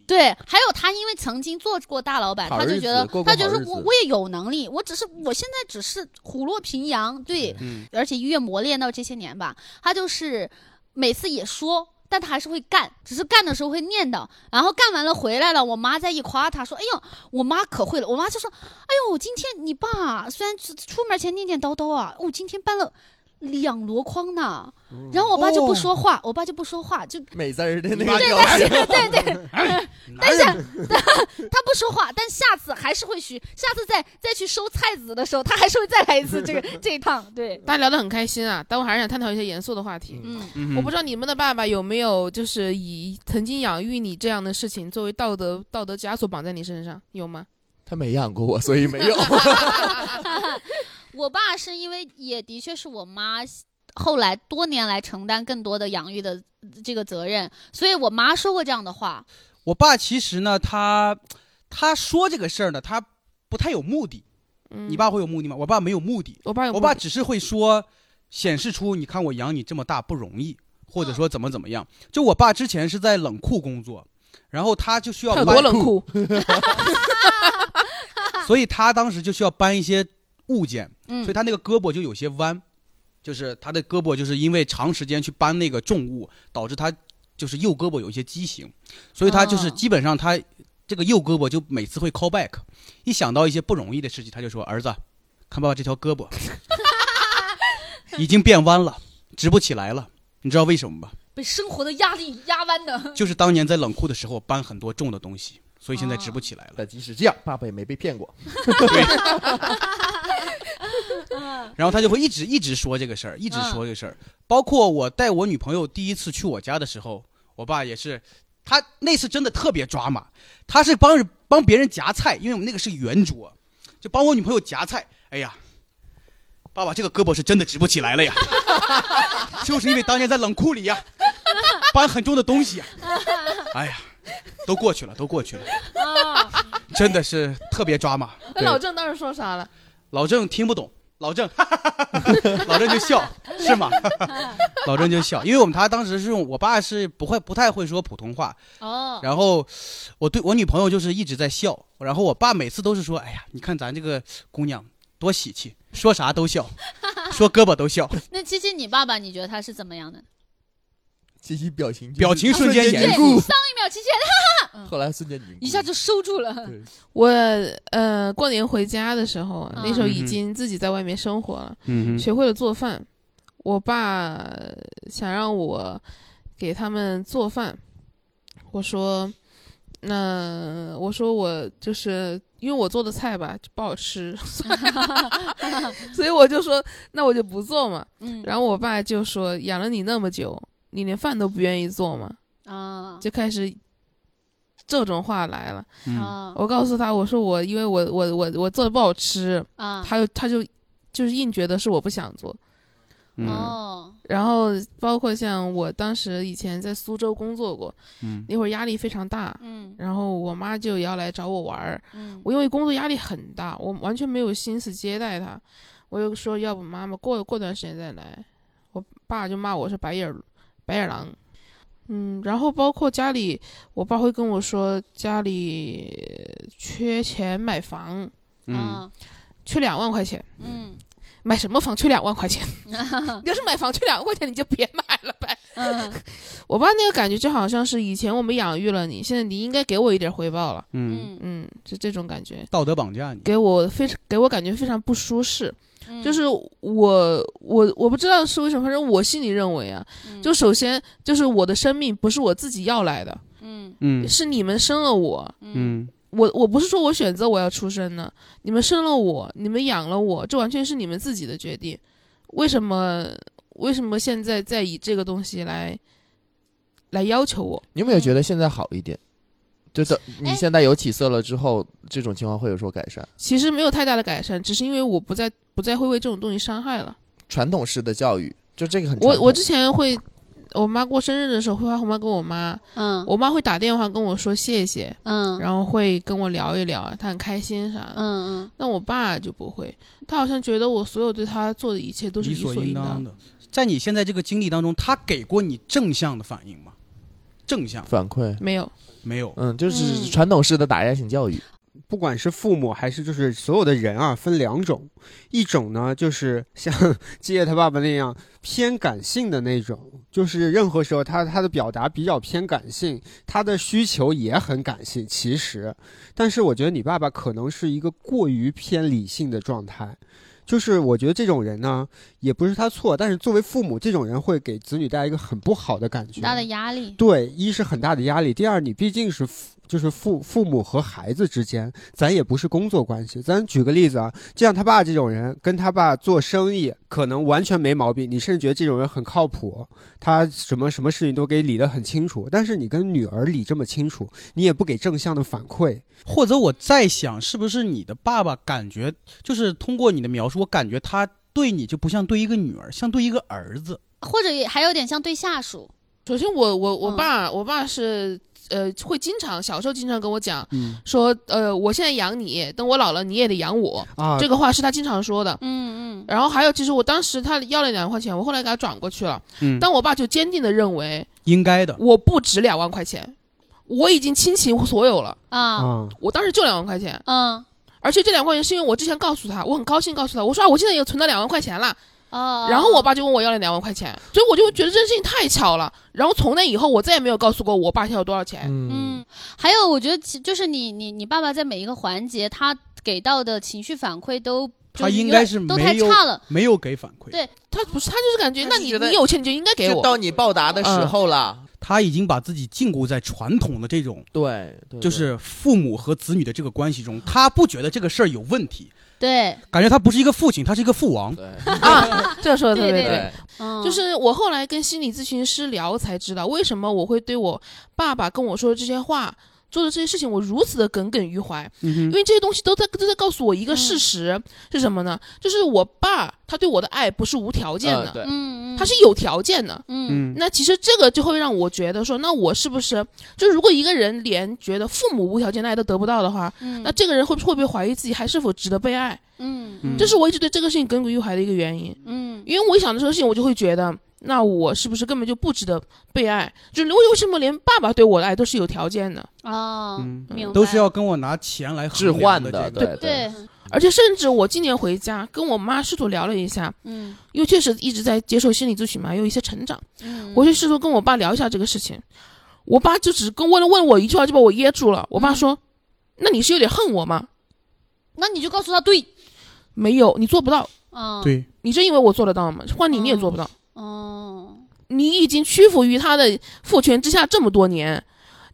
对，还有他因为曾经做过大老板，他就觉得他觉得我我也有能力，我只是我现在只是虎落平阳，对，嗯而且越磨练到这些年吧，他就是每次也说，但他还是会干，只是干的时候会念叨，然后干完了回来了，我妈再一夸他说：“哎呦，我妈可会了。”我妈就说：“哎呦，今天你爸虽然出出门前念念叨叨啊，我，今天搬了。”两箩筐呢，然后我爸就不说话，我爸就不说话，就美滋儿的那你爸就个表情，对对，但是 他不说话，但下次还是会去，下次再再去收菜籽的时候，他还是会再来一次这个 这一趟，对，大家聊得很开心啊，但我还是想探讨一些严肃的话题。嗯，嗯。我不知道你们的爸爸有没有就是以曾经养育你这样的事情作为道德道德枷锁绑在你身上，有吗？他没养过我，所以没有。我爸是因为也的确是我妈后来多年来承担更多的养育的这个责任，所以我妈说过这样的话。我爸其实呢，他他说这个事儿呢，他不太有目的。嗯，你爸会有目的吗？我爸没有目的，我爸有我爸只是会说，显示出你看我养你这么大不容易，或者说怎么怎么样。就我爸之前是在冷库工作，然后他就需要搬多冷库？所以他当时就需要搬一些物件，嗯所以他那个胳膊就有些弯，就是他的胳膊就是因为长时间去搬那个重物，导致他就是右胳膊有一些畸形，所以他就是哦基本上他这个右胳膊就每次会 call back，一想到一些不容易的事情，他就说儿子，看爸爸这条胳膊 已经变弯了，直不起来了，你知道为什么吧？被生活的压力压弯的。就是当年在冷库的时候搬很多重的东西，所以现在直不起来了。但即使这样，爸爸也没被骗过。然后他就会一直一直说这个事儿，一直说这个事儿。包括我带我女朋友第一次去我家的时候，我爸也是，他那次真的特别抓马，他是帮人帮别人夹菜，因为我们那个是圆桌，就帮我女朋友夹菜。哎呀，爸爸这个胳膊是真的直不起来了呀，就是因为当年在冷库里呀，搬很重的东西呀。哎呀，都过去了，都过去了，啊，真的是特别抓马。那老郑当时说啥了？老郑听不懂，老郑，老郑就笑，是吗？老郑就笑，因为我们他当时是用我爸是不会不太会说普通话，哦，然后我对我女朋友就是一直在笑，然后我爸每次都是说，哎呀，你看咱这个姑娘多喜气，说啥都笑，说胳膊都笑，那七七，你爸爸你觉得他是怎么样的？七七表情表情瞬间凝严固，上一秒七七后来瞬间凝固，一下就收住了。我呃过年回家的时候，嗯那时候已经自己在外面生活了，嗯学会了做饭。我爸想让我给他们做饭，我说，那我说我就是因为我做的菜吧就不好吃，所以我就说那我就不做嘛。嗯，然后我爸就说养了你那么久，你连饭都不愿意做吗？啊就开始这种话来了。我告诉他，我说我因为我我我我做的不好吃，啊！他就他就就是硬觉得是我不想做。嗯哦，然后包括像我当时以前在苏州工作过，嗯那会儿压力非常大，嗯然后我妈就要来找我玩儿，嗯我因为工作压力很大，我完全没有心思接待她，我就说要不妈妈过过段时间再来，我爸就骂我是白眼儿白眼狼，嗯，然后包括家里，我爸会跟我说家里缺钱买房，嗯，啊。缺两万块钱，嗯。买什么房缺两万块钱？你要是买房缺两万块钱，你就别买了呗。嗯。我爸那个感觉就好像是以前我们养育了你，现在你应该给我一点回报了，嗯，嗯就，这种感觉，道德绑架你，给我非常给我感觉非常不舒适。嗯，就是我我我不知道是为什么，反正我心里认为啊，嗯就首先就是我的生命不是我自己要来的，嗯嗯是你们生了我，嗯我我不是说我选择我要出生的，你们生了我，你们养了我，这完全是你们自己的决定。为什么为什么现在在以这个东西来来要求我？你有没有觉得现在好一点？就是你哎现在有起色了之后，这种情况会有所改善。其实没有太大的改善，只是因为我不再不再会为这种东西伤害了。传统式的教育，就这个很。我我之前会，我妈过生日的时候会发红包给我妈，嗯我妈会打电话跟我说谢谢，嗯然后会跟我聊一聊，她很开心啥的。嗯嗯但我爸就不会，他好像觉得我所有对他做的一切都是理所应当。应当的。在你现在这个经历当中，他给过你正向的反应吗？正向反馈，没有，没有。嗯，就是嗯传统式的打压性教育。不管是父母还是就是所有的人啊，分两种，一种呢就是像基业他爸爸那样偏感性的那种，就是任何时候他他的表达比较偏感性，他的需求也很感性，其实，但是我觉得你爸爸可能是一个过于偏理性的状态。就是我觉得这种人呢，也不是他错，但是作为父母，这种人会给子女带来一个很不好的感觉，很大的压力。对，一是很大的压力，第二你毕竟是父，就是父父母和孩子之间，咱也不是工作关系。咱举个例子啊，就像他爸这种人，跟他爸做生意可能完全没毛病，你甚至觉得这种人很靠谱，他什么什么事情都给理得很清楚。但是你跟女儿理这么清楚，你也不给正向的反馈，或者我在想，是不是你的爸爸感觉，就是通过你的描述，我感觉他对你就不像对一个女儿，像对一个儿子。或者也还有点像对下属，首先我我我嗯爸、我爸是呃会经常小时候经常跟我讲嗯。说呃我现在养你，等我老了你也得养我，啊，这个话是他经常说的。嗯嗯。然后还有，其实我当时他要了两万块钱，我后来给他转过去了，嗯，但我爸就坚定的认为应该的。我不值两万块钱，我已经倾其所有了，啊。啊，我当时就两万块钱，嗯。而且这两万块钱是因为我之前告诉他，我很高兴告诉他，我说啊我现在有存到两万块钱了，哦，然后我爸就问我要了两万块钱，所以我就觉得这件事情太巧了。然后从那以后，我再也没有告诉过我爸现在有多少钱。嗯，嗯，还有我觉得其就是你你你爸爸在每一个环节他给到的情绪反馈都他应该是都太没有差了，没有给反馈，对他不是，他就是感觉，那你你有钱你就应该给我。就到你报答的时候了。他已经把自己禁锢在传统的这种对，对就是父母和子女的这个关系中，他不觉得这个事儿有问题，对，感觉他不是一个父亲，他是一个父王。对。啊，这个说的特别对。对。对，嗯，就是我后来跟心理咨询师聊才知道，为什么我会对我爸爸跟我说的这些话、做的这些事情，我如此的耿耿于怀。嗯因为这些东西都在都在告诉我一个事实、是什么呢？就是我爸他对我的爱不是无条件的，他是有条件的。嗯嗯那其实这个就会让我觉得说，那我是不是就如果一个人连觉得父母无条件的爱都得不到的话，嗯那这个人会会不会怀疑自己还是否值得被爱？嗯嗯这是我一直对这个事情耿耿于怀的一个原因。嗯因为我一想到这个事情，我就会觉得，那我是不是根本就不值得被爱？就是为为什么连爸爸对我的爱都是有条件的？哦，嗯明白都是要跟我拿钱来置换的，量这个对对，而且甚至我今年回家跟我妈试图聊了一下，嗯因为确实一直在接受心理咨询嘛，有一些成长，嗯，我就试图跟我爸聊一下这个事情。我爸就只跟问了问我一句话就把我噎住了。我爸说：“那你是有点恨我吗那你就告诉他对，？”没有，你做不到。嗯，，对，你真以为我做得到吗？换你你也做不到。哦，你已经屈服于他的父权之下这么多年，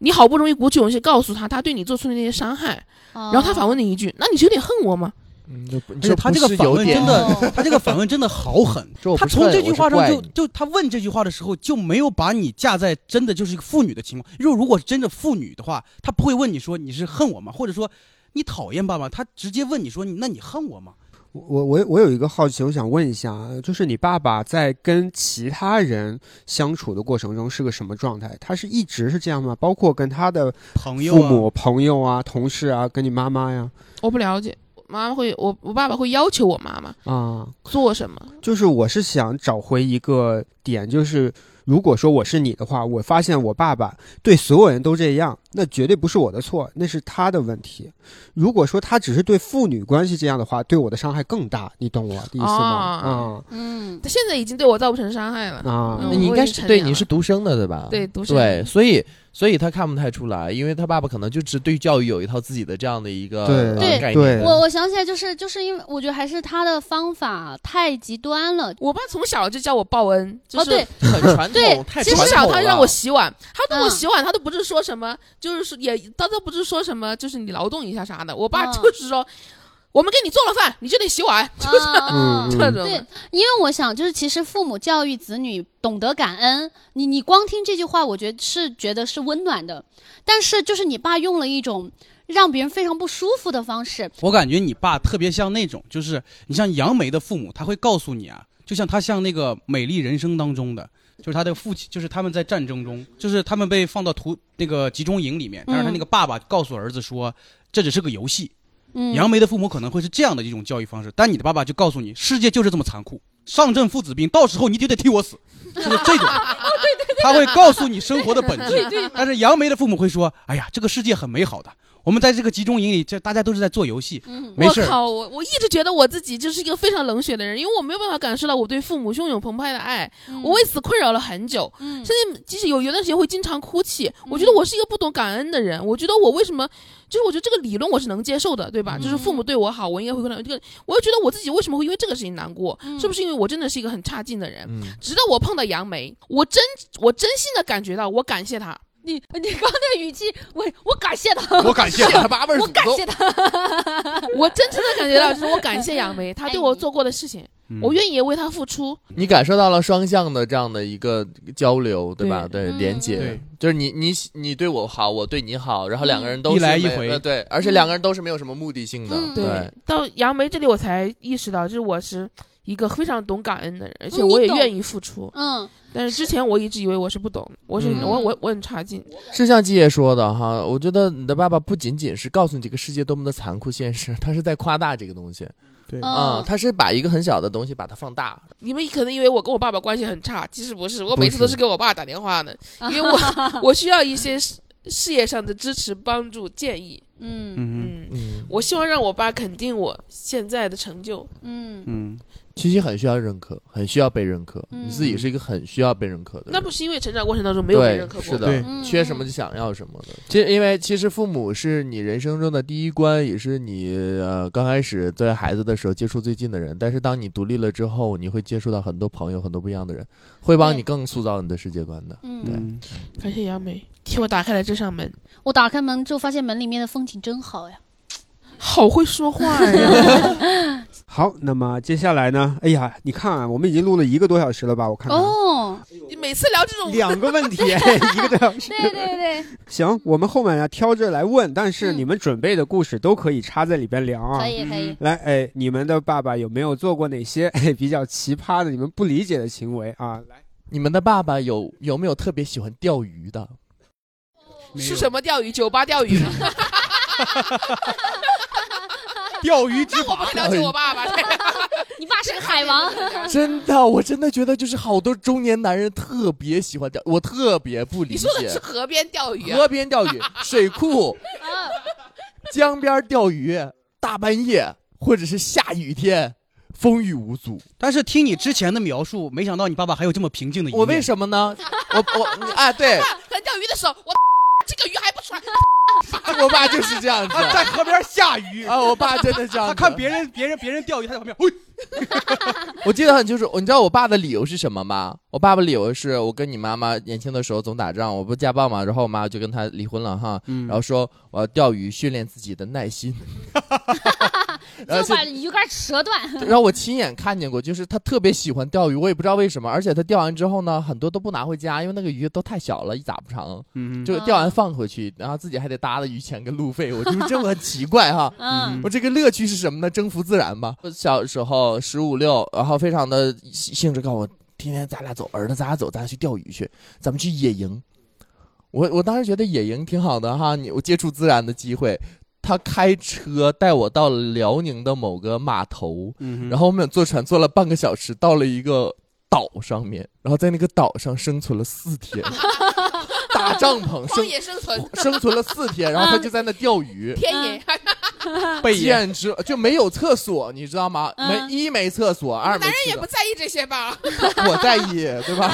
你好不容易鼓起勇气告诉他他对你做出的那些伤害，然然后他反问你一句：“那你是有点恨我吗嗯，就不而且他这个反问真的哦 他这个反问真的好狠。他从这句话上就就他问这句话的时候就没有把你架在真的就是一个妇女的情况。因为如果是真的妇女的话，他不会问你说你是恨我吗，或者说你讨厌爸爸，他直接问你说那你恨我吗？我我我有一个好奇，我想问一下，啊就是你爸爸在跟其他人相处的过程中是个什么状态？他是一直是这样吗？包括跟他的朋友啊，父母、朋友啊、同事啊，跟你妈妈呀我不了解，妈妈会，我我爸爸会要求我妈妈啊，做什么。就是我是想找回一个点，就是如果说我是你的话，我发现我爸爸对所有人都这样，那绝对不是我的错，那是他的问题。如果说他只是对父女关系这样的话，对我的伤害更大，你懂我的意思吗？啊嗯，他现在已经对我造不成伤害了。啊嗯你应该是对，你是独生的对吧？对，独生对，所以所以他看不太出来，因为他爸爸可能就只对教育有一套自己的这样的一个对呃对概对念。我我想起来，就是就是因为我觉得还是他的方法太极端了。我爸从小就叫我报恩，就是、哦，对，很传对统，太从传统小他让我洗碗，他让我嗯洗碗，他都不是说什么，就是说也他都不是说什么，就是你劳动一下啥的。我爸嗯就是说，我们给你做了饭，你就得洗碗，就是这种。对，因为我想，就是其实父母教育子女懂得感恩，你你光听这句话，我觉得是觉得是温暖的，但是就是你爸用了一种让别人非常不舒服的方式，我感觉你爸特别像那种，就是你像杨梅的父母，他会告诉你啊，就像他像那个《美丽人生》当中的，就是他的父亲，就是他们在战争中，就是他们被放到屠那个集中营里面，但是他那个爸爸告诉儿子说，这只是个游戏。嗯，杨梅的父母可能会是这样的一种教育方式，但你的爸爸就告诉你，世界就是这么残酷，上阵父子兵，到时候你就得替我死，就是这种。他会告诉你生活的本质。但是杨梅的父母会说，哎呀，这个世界很美好的，我们在这个集中营里，这大家都是在做游戏，嗯没事儿。我靠，我我一直觉得我自己就是一个非常冷血的人，因为我没有办法感受到我对父母汹涌澎湃的爱，嗯我为此困扰了很久。嗯甚至即使有有段时间会经常哭泣，我觉得我是一个不懂感恩的人。我觉得我为什么，就是我觉得这个理论我是能接受的，对吧？嗯就是父母对我好，我应该会困扰这个。我又觉得我自己为什么会因为这个事情难过？嗯是不是因为我真的是一个很差劲的人？嗯，直到我碰到杨梅，我真我真心的感觉到，我感谢他。你 你刚那个语气，我我感谢他，我感谢他 八辈儿祖宗我感谢。他，我真诚的感觉到，就是我感谢杨梅，他对我做过的事情，嗯。我愿意为他付出。你感受到了双向的这样的一个交流，对吧？对，嗯连接。对，就是你你你对我好，我对你好，然后两个人都一来一回。呃对，而且两个人都是没有什么目的性的，嗯。对，到杨梅这里，我才意识到，就是我是一个非常懂感恩的人，而且我也愿意付出。嗯但是之前我一直以为我是不懂，我是、嗯。我我我很差劲。是像季爷说的哈，我觉得你的爸爸不仅仅是告诉你这个世界多么的残酷现实，他是在夸大这个东西对。啊、嗯，他是把一个很小的东西把它放大。你们可能以为我跟我爸爸关系很差，其实不是，我每次都是是给我爸打电话的，因为我我需要一些事事业上的支持、帮助、建议。嗯。嗯嗯，嗯，我希望让我爸肯定我现在的成就。嗯。嗯，七七很需要认可，很需要被认可。嗯你自己是一个很需要被认可的人。那不是因为成长过程当中没有被认可过是的嗯缺什么就想要什么的。其实，因为其实父母是你人生中的第一关，也是你呃刚开始在孩子的时候接触最近的人。但是当你独立了之后，你会接触到很多朋友，很多不一样的人，会帮你更塑造你的世界观的。嗯，嗯，感谢杨梅替我打开了这扇门，我打开门之后发现门里面的风景真好呀，好会说话呀！好，那么接下来呢？哎呀，你看啊，我们已经录了一个多小时了吧？我看看，哦，你每次聊这种两个问题，一个多小时。对对对，行，我们后面要挑着来问，但是嗯你们准备的故事都可以插在里边聊啊。可以可以，来，哎，你们的爸爸有没有做过哪些 哎比较奇葩的、你们不理解的行为啊？来，你们的爸爸有有没有特别喜欢钓鱼的？是什么钓鱼？酒吧钓鱼？钓鱼之那我不会了解我爸爸。你爸是个海王，真的，我真的觉得就是好多中年男人特别喜欢钓，我特别不理解你说的解是。河边钓鱼啊？河边钓鱼、水库、江边钓鱼，大半夜或者是下雨天，风雨无阻。但是听你之前的描述，没想到你爸爸还有这么平静的一面。我为什么呢？我我你哎，对 在钓鱼的时候，我这个鱼还不出来。我爸就是这样子他在河边下鱼，啊，我爸真的这样。他看别人别人别人钓鱼，他在旁边，喂，我记得很清楚，你知道我爸的理由是什么吗？我爸爸理由是我跟你妈妈年轻的时候总打仗，我不家暴嘛，然后我妈就跟他离婚了哈，嗯然后说我要钓鱼训练自己的耐心。然后就把鱼竿折断。然后我亲眼看见过，就是他特别喜欢钓鱼，我也不知道为什么，而且他钓完之后呢，很多都不拿回家，因为那个鱼都太小了，一打不成，嗯就钓完放回去，然后自己还得搭的鱼钱跟路费，我就是这么很奇怪哈。嗯我这个乐趣是什么呢？征服自然吧。我小时候十五六，然后非常的兴致告诉我，天天咱俩走，儿子咱俩走，咱俩去钓鱼去，咱们去野营。我我当时觉得野营挺好的哈，你我接触自然的机会。他开车带我到了辽宁的某个码头，嗯然后我们俩坐船坐了半个小时，到了一个岛上面，然后在那个岛上生存了四天，打帐篷荒生野生存，生存了四天，然后他就在那钓鱼，天野，背野。简直就没有厕所，你知道吗？嗯。没一没厕所，二没男人也，不在意这些吧？我在意，对吧？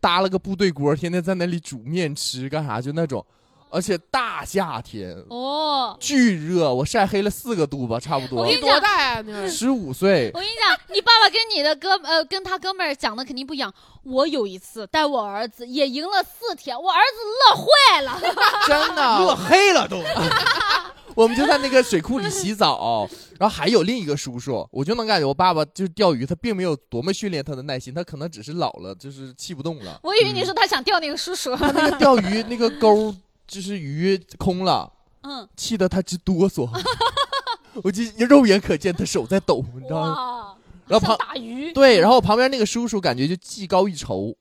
搭了个部队锅，天天在那里煮面吃，干啥？就那种，而且大夏天。哦，巨热，我晒黑了四个度吧，差不多我跟。你多大呀？你十五岁，我跟你讲，你爸爸跟你的哥呃跟他哥们儿讲的肯定不一样。我有一次带我儿子也赢了四天，我儿子乐坏了。真的乐，黑了都。我们就在那个水库里洗澡，然后还有另一个叔叔，我就能感觉我爸爸就是钓鱼，他并没有多么训练他的耐心，他可能只是老了，就是气不动了。我以为你说他想钓那个叔叔。他那个钓鱼那个钩就是鱼空了，嗯，气得他直哆嗦，我就肉眼可见他手在抖，你知道吗？然后旁打鱼。对，然后旁边那个叔叔感觉就技高一筹，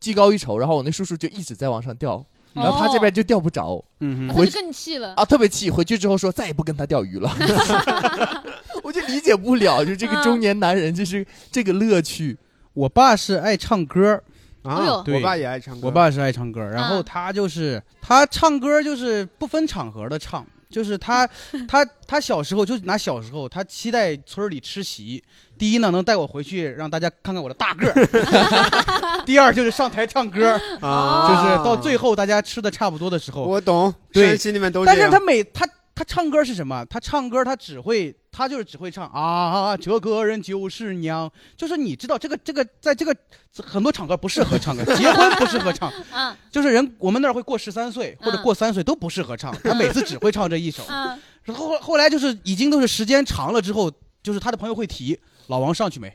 技高一筹，然后我那叔叔就一直在往上钓，然后他这边就钓不着。嗯回他就更气了。啊，特别气。回去之后说再也不跟他钓鱼了，我就理解不了，就这个中年男人就是这个乐趣。我爸是爱唱歌，啊，对我爸也爱唱歌，我爸是爱唱歌，然后啊。他就是他唱歌就是不分场合的唱，就是他 他他小时候就拿小时候，他期待村里吃席，第一呢能带我回去让大家看看我的大个儿 第二就是上台唱歌，啊，就是到最后大家吃的差不多的时候，我懂，对。心里面都。但是他每他他唱歌是什么？他唱歌他只会他就是只会唱啊，这个人就是娘，就是你知道这个这个在这个很多场合不适合唱歌，结婚不适合唱，嗯就是人我们那儿会过十三岁或者嗯过三岁都不适合唱，他每次只会唱这一首。后后来就是已经都是时间长了之后，就是他的朋友会提老王上去没？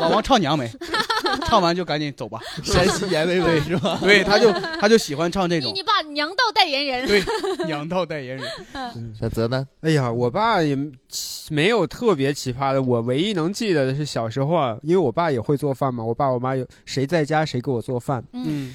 老王唱娘没？唱完就赶紧走吧。山西阎维维是吧？对，他就他就喜欢唱这种你你爸娘道代言人。对娘道代言人。小泽呢？哎呀，我爸也没有特别奇葩的，我唯一能记得的是小时候啊，因为我爸也会做饭嘛，我爸我妈有谁在家谁给我做饭。嗯，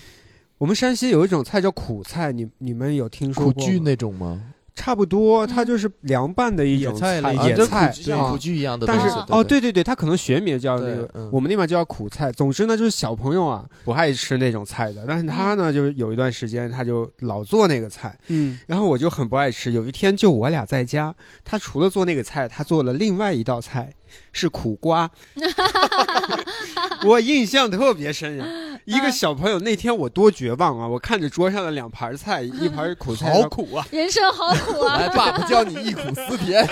我们山西有一种菜叫苦菜，你你们有听说过苦剧过吗？那种吗？差不多，它就是凉拌的一种野菜野菜像苦苣。一样的东但西。是哦，对对对，它可能学名叫那个，我们那边叫苦菜。总之呢，就是小朋友啊不爱吃那种菜的，但是他呢，就是有一段时间他就老做那个菜，嗯，然后我就很不爱吃。有一天就我俩在家，他除了做那个菜，他做了另外一道菜，是苦瓜。我印象特别深呀！一个小朋友那天我多绝望啊！我看着桌上的两盘菜，一盘苦菜，好苦啊！人生好苦啊！爸爸教你忆苦思甜。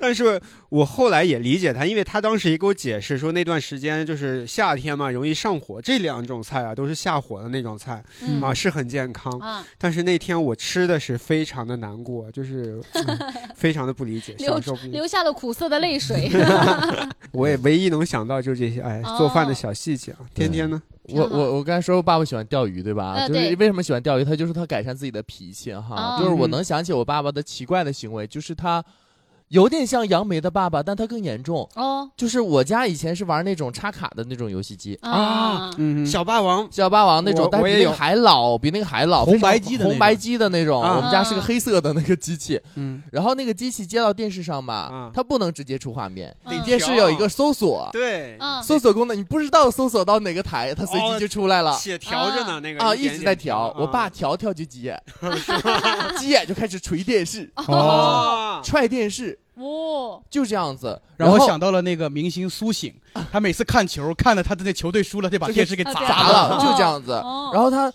但是我后来也理解他，因为他当时也给我解释说，那段时间就是夏天嘛，容易上火，这两种菜啊都是下火的那种菜嗯啊，是很健康。啊，但是那天我吃的是非常的难过，就是、嗯非常的不理解，流小时候不理解。流下了苦涩的泪水。我也唯一能想到就是这些，哎，哦做饭的小细节啊。天天呢，我我我刚才说我爸爸喜欢钓鱼，对吧？呃就是为什么喜欢钓鱼？他就是他改善自己的脾气哈。哦就是我能想起我爸爸的奇怪的行为，就是他有点像杨梅的爸爸，但他更严重。哦。就是我家以前是玩那种插卡的那种游戏机，啊，嗯，小霸王。小霸王那种，但比那个还老，比那个还老，红白机的那种。红白机的那种。啊。我们家是个黑色的那个机器，嗯，然后那个机器接到电视上嘛啊，它不能直接出画面，嗯。电视有一个搜索，对。嗯。搜索功能，你不知道搜索到哪个台，它随哦机就出来了。且调着呢，那个啊，一直在调，我爸啊调调就急眼，急眼就开始捶电视、哦，踹电视，哦，就这样子。让我后想到了那个明星苏醒，他每次看球，看的他的那球队输了，得把电视给砸了。就这样子。哦然后他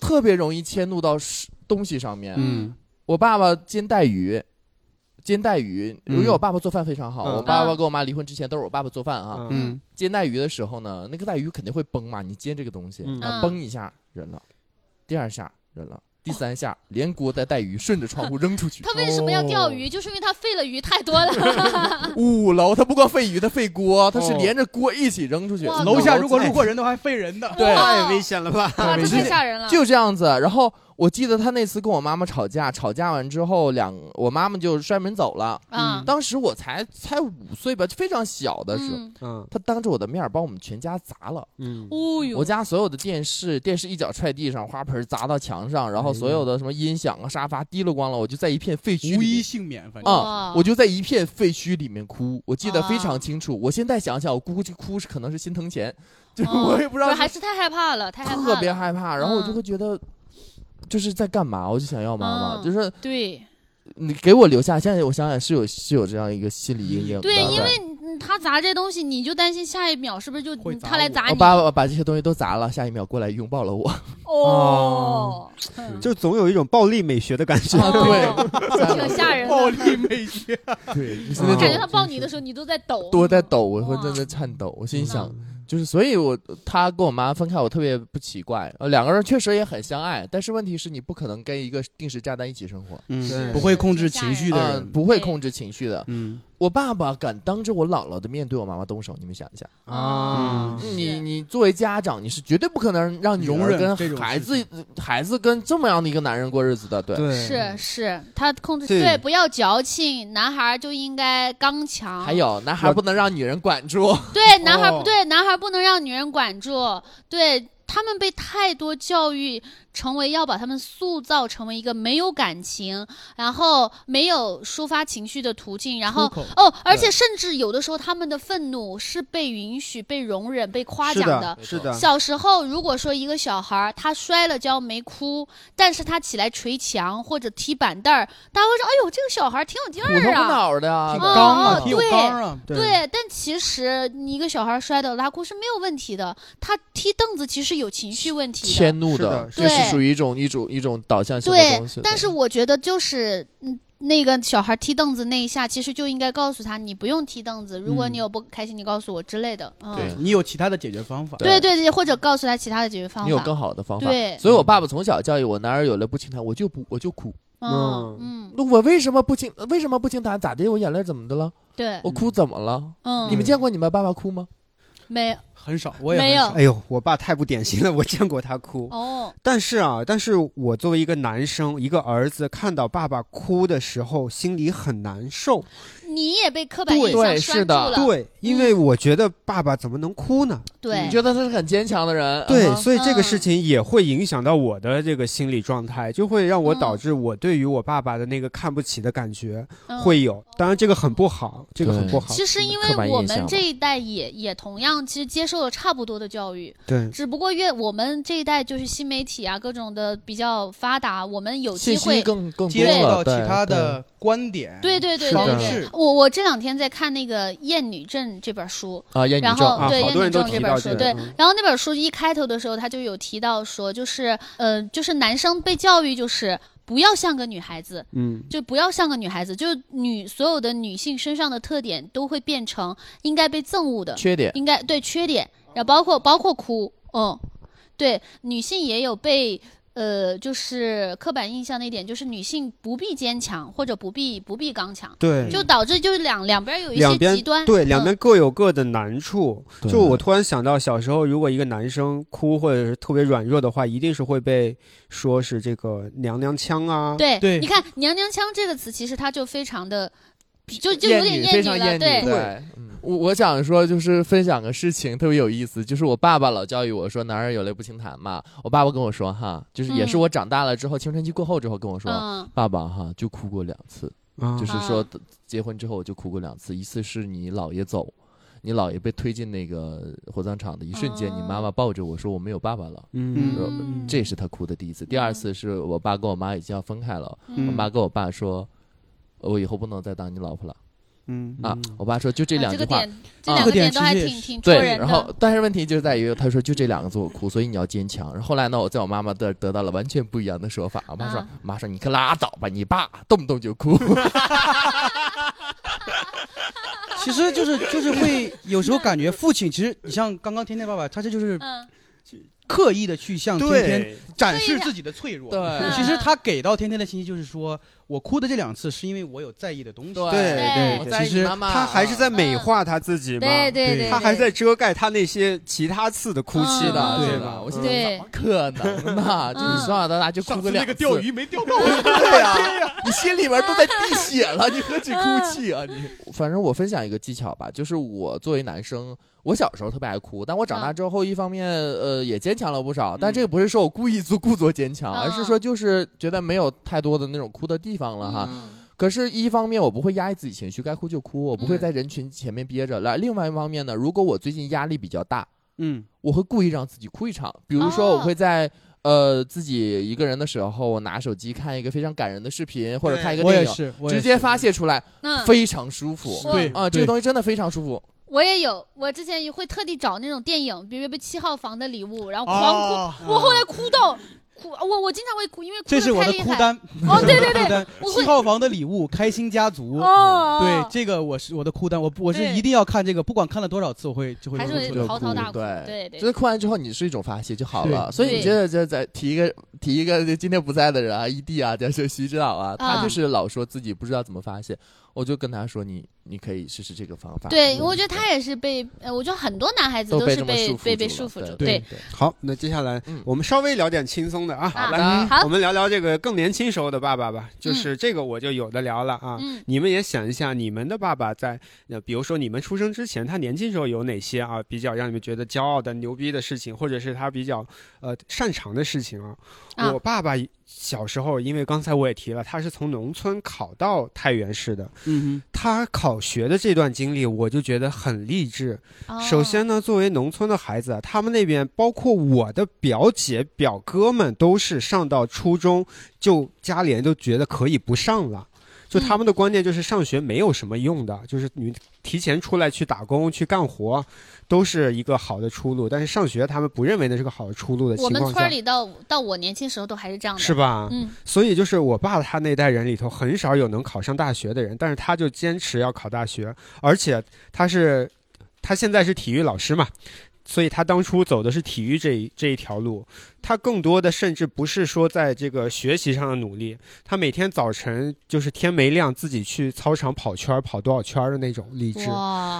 特别容易迁怒到东西上面。嗯我爸爸煎带鱼，煎带鱼，因为嗯我爸爸做饭非常好。嗯我爸爸跟我妈离婚之前都是我爸爸做饭啊。嗯嗯煎带鱼的时候呢，那个带鱼肯定会崩嘛，你煎这个东西，嗯啊，崩一下扔了，第二下扔了，第三下连锅带带鱼顺着窗户扔出去。他为什么要钓鱼？就是因为他废了鱼太多了。五楼他不光废鱼，他废锅，他是哦连着锅一起扔出去。哇楼下如果路过人的话，还废人的。对太危险了吧？哇，这太吓人了。就这样子。然后我记得他那次跟我妈妈吵架，吵架完之后两我妈妈就摔门走了。嗯，当时我才才五岁吧，非常小的时候，嗯嗯他当着我的面儿把我们全家砸了。嗯，哦呦，我家所有的电视，电视一脚踹地上，花盆砸到墙上，然后所有的什么音响啊、沙发滴了光了，我就在一片废墟无一幸免，反正啊、哇我就在一片废墟里面哭，我记得非啊常清楚。我现在想想，我估计哭是可能是心疼钱，就我也不知道还是太害怕了，太害怕了。特别害怕，然后我就嗯会觉得。就是在干嘛？我就想要妈妈，嗯就是对你给我留下。现在我想想是有是有这样一个心理阴影。对，因为嗯他砸这东西，你就担心下一秒是不是就他来砸你？我把我把这些东西都砸了，下一秒过来拥抱了我。哦，就总有一种暴力美学的感觉。对，挺 吓人暴。力美学。对，就是我那种感觉他抱你的时候，你都在抖，都在抖，我会哇在那颤抖。我心嗯想，就是，所以我他跟我妈分开，我特别不奇怪。呃，两个人确实也很相爱，但是问题是你不可能跟一个定时炸弹一起生活，嗯不会控制情绪的啊、人。不会控制情绪的。嗯我爸爸敢当着我姥姥的面对我妈妈动手，你们想一下，啊，嗯你你作为家长，你是绝对不可能让女容儿跟忍孩子孩子跟这么样的一个男人过日子的，对。对，是是，他控制对对，不要矫情，男孩就应该刚强。还有，男孩不能让女人管住。对，男孩哦不对，男孩不能让女人管住。对他们被太多教育成为要把他们塑造成为一个没有感情，然后没有抒发情绪的途径，然后哦，而且甚至有的时候他们的愤怒是被允许、被容忍、被夸奖的，是的，小时候，如果说一个小孩儿他摔了跤没哭，但是他起来捶墙或者踢板凳儿，大家会说：“哎呦，这个小孩儿挺有劲儿啊。”脑的啊，刚啊，挺有对刚啊。对，但其实你一个小孩摔倒拉哭是没有问题的，他踢凳子其实有情绪问题的。迁怒是的对属于一种一种一种导向性的对东西。，但是我觉得就是嗯。那个小孩踢凳子那一下，其实就应该告诉他，你不用踢凳子。如果你有不开心，你告诉我之类的。嗯，对你有其他的解决方法。对对对，或者告诉他其他的解决方法。你有更好的方法。对所以我爸爸从小教育我，男儿有泪不轻弹，我就不我就哭。嗯嗯，那我为什么不轻？为什么不轻弹？咋的？我眼泪怎么的了？对，我哭怎么了？嗯，你们见过你们爸爸哭吗？没有很少，我也没有哎呦，我爸太不典型了，我见过他哭。哦，但是啊，但是我作为一个男生，一个儿子，看到爸爸哭的时候，心里很难受。你也被刻板印象对是的拴住了。对，因为我觉得爸爸怎么能哭呢？对你觉得他是很坚强的人？对，啊所以这个嗯事情也会影响到我的这个心理状态，就会让我嗯导致我对于我爸爸的那个看不起的感觉嗯会有。当然，这个很不好，这个很不好。其实，因为我们这一代也也同样，其实接受了差不多的教育，对，只不过越我们这一代就是新媒体啊，各种的比较发达，我们有机会。更更接触，到其他的观点。对对对对对是，我我这两天在看那个《厌女症》这本书，啊，厌女然症啊，后对厌女症这本书，对嗯，然后那本书一开头的时候，他就有提到说，就是呃，就是男生被教育就是不要像个女孩子，嗯，就不要像个女孩子，就是女所有的女性身上的特点都会变成应该被憎恶的，缺点。应该对缺点，然后包括包括哭，嗯，对，女性也有被。呃，就是刻板印象的一点，就是女性不必坚强，或者不必不必刚强，对，就导致就是两两边有一些极端，对，两嗯边各有各的难处。对就我突然想到，小时候如果一个男生哭或者是特别软弱的话，一定是会被说是这个娘娘腔啊。对，对你看“娘娘腔”这个词，其实它就非常的，就就有点女厌女了，对，我我想说，就是分享个事情，特别有意思。就是我爸爸老教育我说“男人有泪不轻弹”嘛。我爸爸跟我说哈，就是也是嗯。我长大了之后，青春期过后之后跟我说，嗯。爸爸哈就哭过两次，啊，就是说结婚之后我就哭过两次，一次是你姥爷走。你姥爷被推进那个火葬场的一瞬间，哦你妈妈抱着我说我没有爸爸了，嗯。嗯。这是他哭的第一次。第二次是我爸跟我妈已经要分开了，我嗯妈跟我爸说，我以后不能再当你老婆了嗯啊。我爸说就这啊两句话，这个点，这啊两个这个点点都还其实挺挺戳对，人然后。但是问题就在于，他说就这两个字我哭，所以你要坚强。然后后来呢，我在我妈妈这儿得到了完全不一样的说法。我妈说，啊妈说你可拉倒吧，你爸动不动就哭。其实就是就是会有时候感觉父亲，其实你像刚刚天天爸爸，他这就是嗯刻意的去向天天，展示自己的脆弱。对。其实他给到天天的信息就是说，我哭的这两次是因为我有在意的东西。对对其实他还是在美化他自己嘛，对对对对，他还在遮盖他那些其他次的哭泣嗯的，对对吧？我心对。想怎么可能呢？就你从小到大就哭上次个两次。那个钓鱼没钓到，对呀、你心里面都在滴血了，你何止哭泣啊你？反正我分享一个技巧吧，就是我作为男生，我小时候特别爱哭，但我长大之后，一方面呃也坚强了不少，但这个不是说我故意做故作坚强，嗯而是说就是觉得没有太多的那种哭的地方了哈。嗯可是，一方面我不会压抑自己情绪，该哭就哭，我不会嗯在人群前面憋着。来，另外一方面呢，如果我最近压力比较大，嗯，我会故意让自己哭一场。比如说，我哦会在、呃自己一个人的时候，我拿手机看一个非常感人的视频，或者看一个电影，直接发泄出来，嗯，非常舒服。对啊，这个东西真的非常舒服。我也有，我之前也会特地找那种电影，比如《七号房的礼物》，然后狂哭，哦。我后来哭到哭，我我经常会哭，因为哭这是我的得太厉害。哭单。哦，对对对，哭单。我会七号房的礼物，开心家族。哦，对，这个我是我的哭单，我不我是对。一定要看这个，不管看了多少次，我会就会还是嚎啕大哭，对对对。就是哭完之后，你是一种发泄就好了。对。所以你对。觉得这再提一个提一个今天不在的人啊异地啊，就是徐指导啊，他啊。就是老说自己不知道怎么发泄，我就跟他说你你可以试试这个方法。对，嗯我觉得他也是被，呃我觉得很多男孩子都是被被被束缚住，对对，好，那接下来嗯我们稍微聊点轻松的啊，好来，好我们聊聊这个更年轻时候的爸爸吧，就是这个我就有的聊了啊。嗯你们也想一下，你们的爸爸在，呃，比如说你们出生之前，他年轻时候有哪些啊比较让你们觉得骄傲的、牛逼的事情，或者是他比较呃擅长的事情啊？啊我爸爸小时候，因为刚才我也提了，他是从农村考到太原市的，嗯他考学的这段经历，我就觉得很励志。哦首先呢，作为农村的孩子啊，他们那边包括我的表姐、表哥们，都是上到初中就家里人都觉得可以不上了。就他们的观念就是上学没有什么用的，就是你提前出来去打工去干活，都是一个好的出路。但是上学他们不认为那是个好的出路的我们情况下，村里到到我年轻时候都还是这样的，是？吧？嗯，所以就是我爸他那代人里头很少有能考上大学的人，但是他就坚持要考大学，而且他是他现在是体育老师嘛，所以他当初走的是体育这一这一条路。他更多的甚至不是说在这个学习上的努力，他每天早晨就是天没亮自己去操场跑圈儿，跑多少圈儿的那种励志。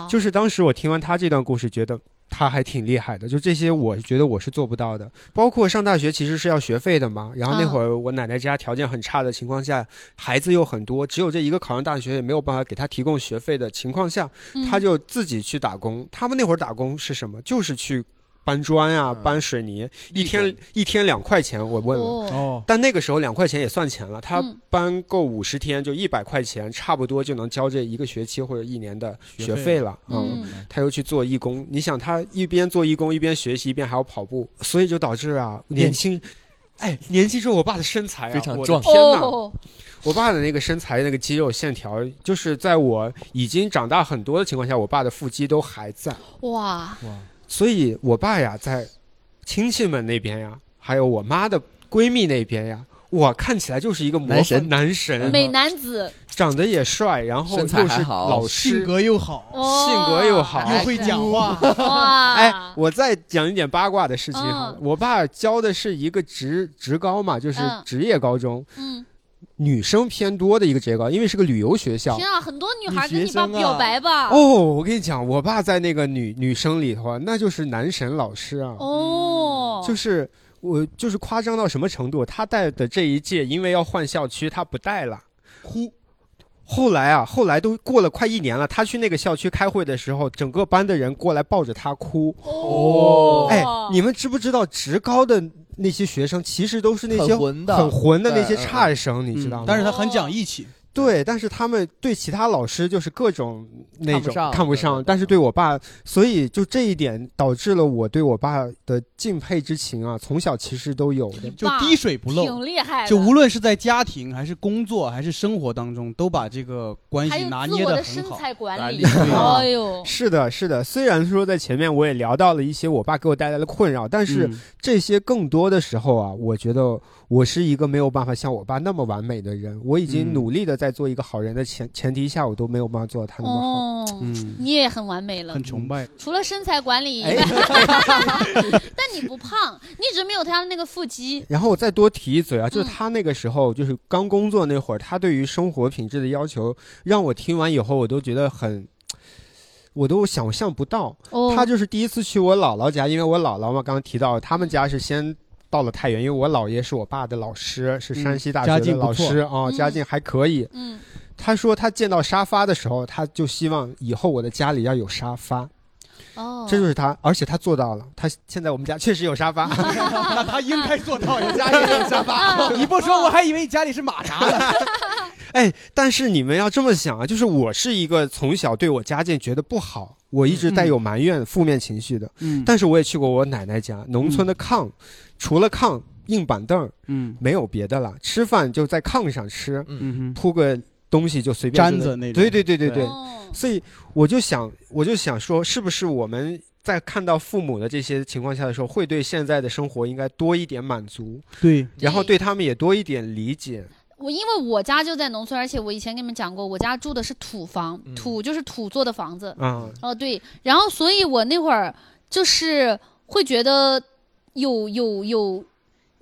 就是当时我听完他这段故事，觉得他还挺厉害的。就这些，我觉得我是做不到的。包括上大学其实是要学费的嘛，然后那会儿我奶奶家条件很差的情况下，孩子又很多，只有这一个考上大学也没有办法给他提供学费的情况下，嗯他就自己去打工。他们那会儿打工是什么？就是去搬砖啊、嗯搬水泥，一天一天两块钱。我问了。哦，哦，但那个时候两块钱也算钱了，他嗯搬够五十天就一百块钱，差不多就能交这一个学期或者一年的学学费费了。嗯他又去做义工，你想他一边做义工一边学习一边还要跑步，所以就导致啊年轻，哎年轻时候我爸的身材啊我的非常壮天哪！哦，我爸的那个身材那个肌肉线条，就是在我已经长大很多的情况下，我爸的腹肌都还在。哇哇，所以我爸呀，在亲戚们那边呀，还有我妈的闺蜜那边呀，我看起来就是一个男神。男神，美男子，长得也帅，然后又是老性。格又好，哦性格又好。又会讲话，哇，哎，我再讲一点八卦的事情哈，嗯。我爸教的是一个职职高嘛，就是嗯。职业高中，嗯，女生偏多的一个职业高，因为是个旅游学校。天啊，很多女孩女跟你爸表白吧？哦，我跟你讲，我爸在那个女女生里头啊，那就是男神老师啊，哦，就是我就是夸张到什么程度？他带的这一届，因为要换校区，他不带了，哭。后来啊，后来都过了快一年了，他去那个校区开会的时候，整个班的人过来抱着他哭。哦，哎，你们知不知道职高的那些学生其实都是那些很混的。很混的那些差生，你知道吗？但是他很讲义气，对，但是他们对其他老师就是各种那种看不上但是对我爸，所以就这一点导致了我对我爸的敬佩之情啊，从小其实都有的。就滴水不漏。挺厉害的，就无论是在家庭还是工作还是生活当中，都把这个关系拿捏自我的很好。材管理，哎呦，是的，是的。虽然说在前面我也聊到了一些我爸给我带来的困扰，但是嗯这些更多的时候啊，我觉得我是一个没有办法像我爸那么完美的人。我已经嗯努力的在在做一个好人的前前提下，我都没有办法做到他那么好。哦，嗯，你也很完美了很，崇拜。除了身材管理以哎外，但你不胖，你一直没有他的那个腹肌。然后我再多提一嘴啊，就是嗯他那个时候，就是刚工作那会儿，他对于生活品质的要求，让我听完以后，我都觉得很，我都想象不到。哦，他就是第一次去我姥姥家，因为我姥姥嘛，刚刚提到他们家是先到了太原，因为我姥爷是我爸的老师，是山西大家学的老师啊、嗯家境还可以。嗯，他说他见到沙发的时候，他就希望以后我的家里要有沙发，哦，这就是他，而且他做到了。他现在我们家确实有沙发，那他应该做到，有家里有沙发。你不说，我还以为你家里是马扎呢。哎，但是你们要这么想啊，就是我是一个从小对我家境觉得不好，我一直带有埋怨、负面情绪的。嗯但是我也去过我奶奶家，农村的炕，除了炕、硬板凳，嗯没有别的了。吃饭就在炕上吃，嗯哼，铺个东西就随便就毡子那种。对对对对对。哦所以我就想，我就想说，是不是我们在看到父母的这些情况下的时候，会对现在的生活应该多一点满足，对，然后对他们也多一点理解。我因为我家就在农村，而且我以前跟你们讲过，我家住的是土房，嗯土就是土做的房子。嗯，哦，对，然后所以我那会儿就是会觉得有有有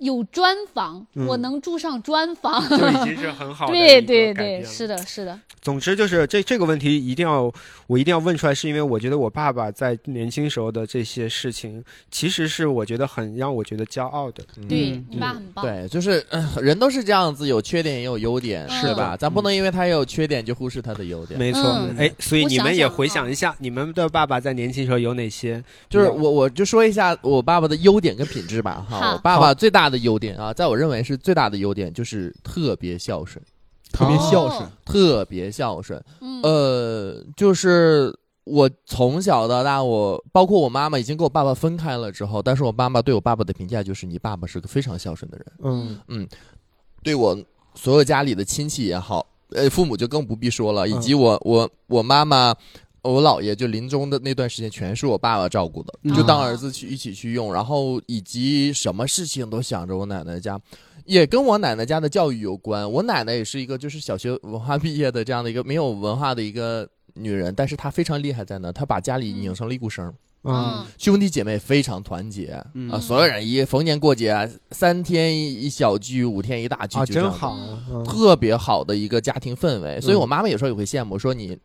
有砖房，嗯我能住上砖房。就已经是很好的对对对，是的，是的，总之就是这这个问题一定要我一定要问出来，是因为我觉得我爸爸在年轻时候的这些事情，其实是我觉得很让我觉得骄傲的。对嗯你爸很棒。对，就是、呃 人都是这样子，有缺点也有优点，是吧？的咱不能因为他有缺点就忽视他的优点。没错，嗯哎，所以你们也回想一下，你们的爸爸在年轻时候有哪些？就是我，我就说一下我爸爸的优点跟品质吧。哈，好我爸爸最大的优点啊，在我认为是最大的优点就是特别孝顺，特别孝顺哦。特别孝顺。嗯，呃，就是我从小到大，我包括我妈妈已经跟我爸爸分开了之后，但是我妈妈对我爸爸的评价就是你爸爸是个非常孝顺的人。嗯嗯对我所有家里的亲戚也好，呃，父母就更不必说了，以及嗯我我我妈妈。我姥爷就临终的那段时间，全是我爸爸照顾的，嗯。就当儿子去一起去用，然后以及什么事情都想着我奶奶家，也跟我奶奶家的教育有关。我奶奶也是一个就是小学文化毕业的这样的一个没有文化的一个女人，但是她非常厉害在那？她把家里拧成了一股绳，啊嗯。兄弟姐妹非常团结、嗯。啊，所有人一逢年过节啊，三天一小聚，五天一大聚，啊，真好，嗯。特别好的一个家庭氛围，所以嗯。我妈妈有时候也会羡慕，说你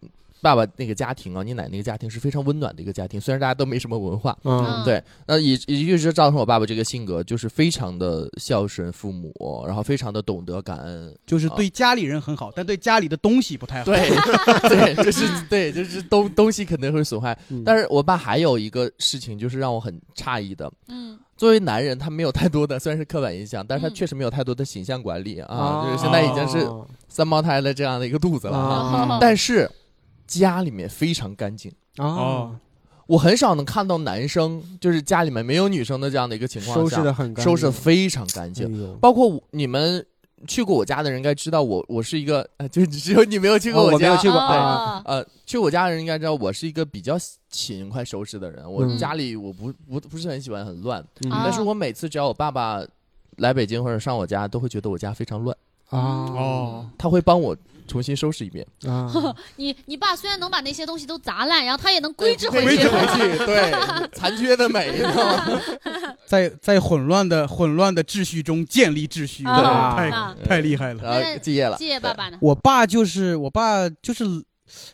爸爸那个家庭啊，你奶奶那个家庭是非常温暖的一个家庭，虽然大家都没什么文化。嗯对，那也也一直造成我爸爸这个性格，就是非常的孝顺父母，然后非常的懂得感恩。就是对家里人很好，但对家里的东西不太好。对 对，就是对，就是东东西肯定会损坏。嗯但是我爸还有一个事情，就是让我很诧异的。嗯 作为男人，他没有太多的，虽然是刻板印象，但是他嗯确实没有太多的形象管理啊。啊就是现在已经是哦三胞胎的这样的一个肚子了但是家里面非常干净。哦，我很少能看到男生就是家里面没有女生的这样的一个情况下，收拾的很干净，收拾非常干净。哎包括你们去过我家的人应该知道我，我是一个，呃，就只有你没有去过哦我家，没有去过呃，去我家的人应该知道我是一个比较勤快收拾的人。我嗯。家里我不不不是很喜欢很乱，但是我每次只要我爸爸来北京或者上我家，都会觉得我家非常乱，啊。哦，他会帮我重新收拾一遍，啊，你你爸虽然能把那些东西都砸烂，然后他也能归置回去归置。回去，对，残缺的美，你知道吗？在在混乱的混乱的秩序中建立秩序，啊太啊太厉害了。然后继业了，谢谢爸爸呢。我爸就是我爸就是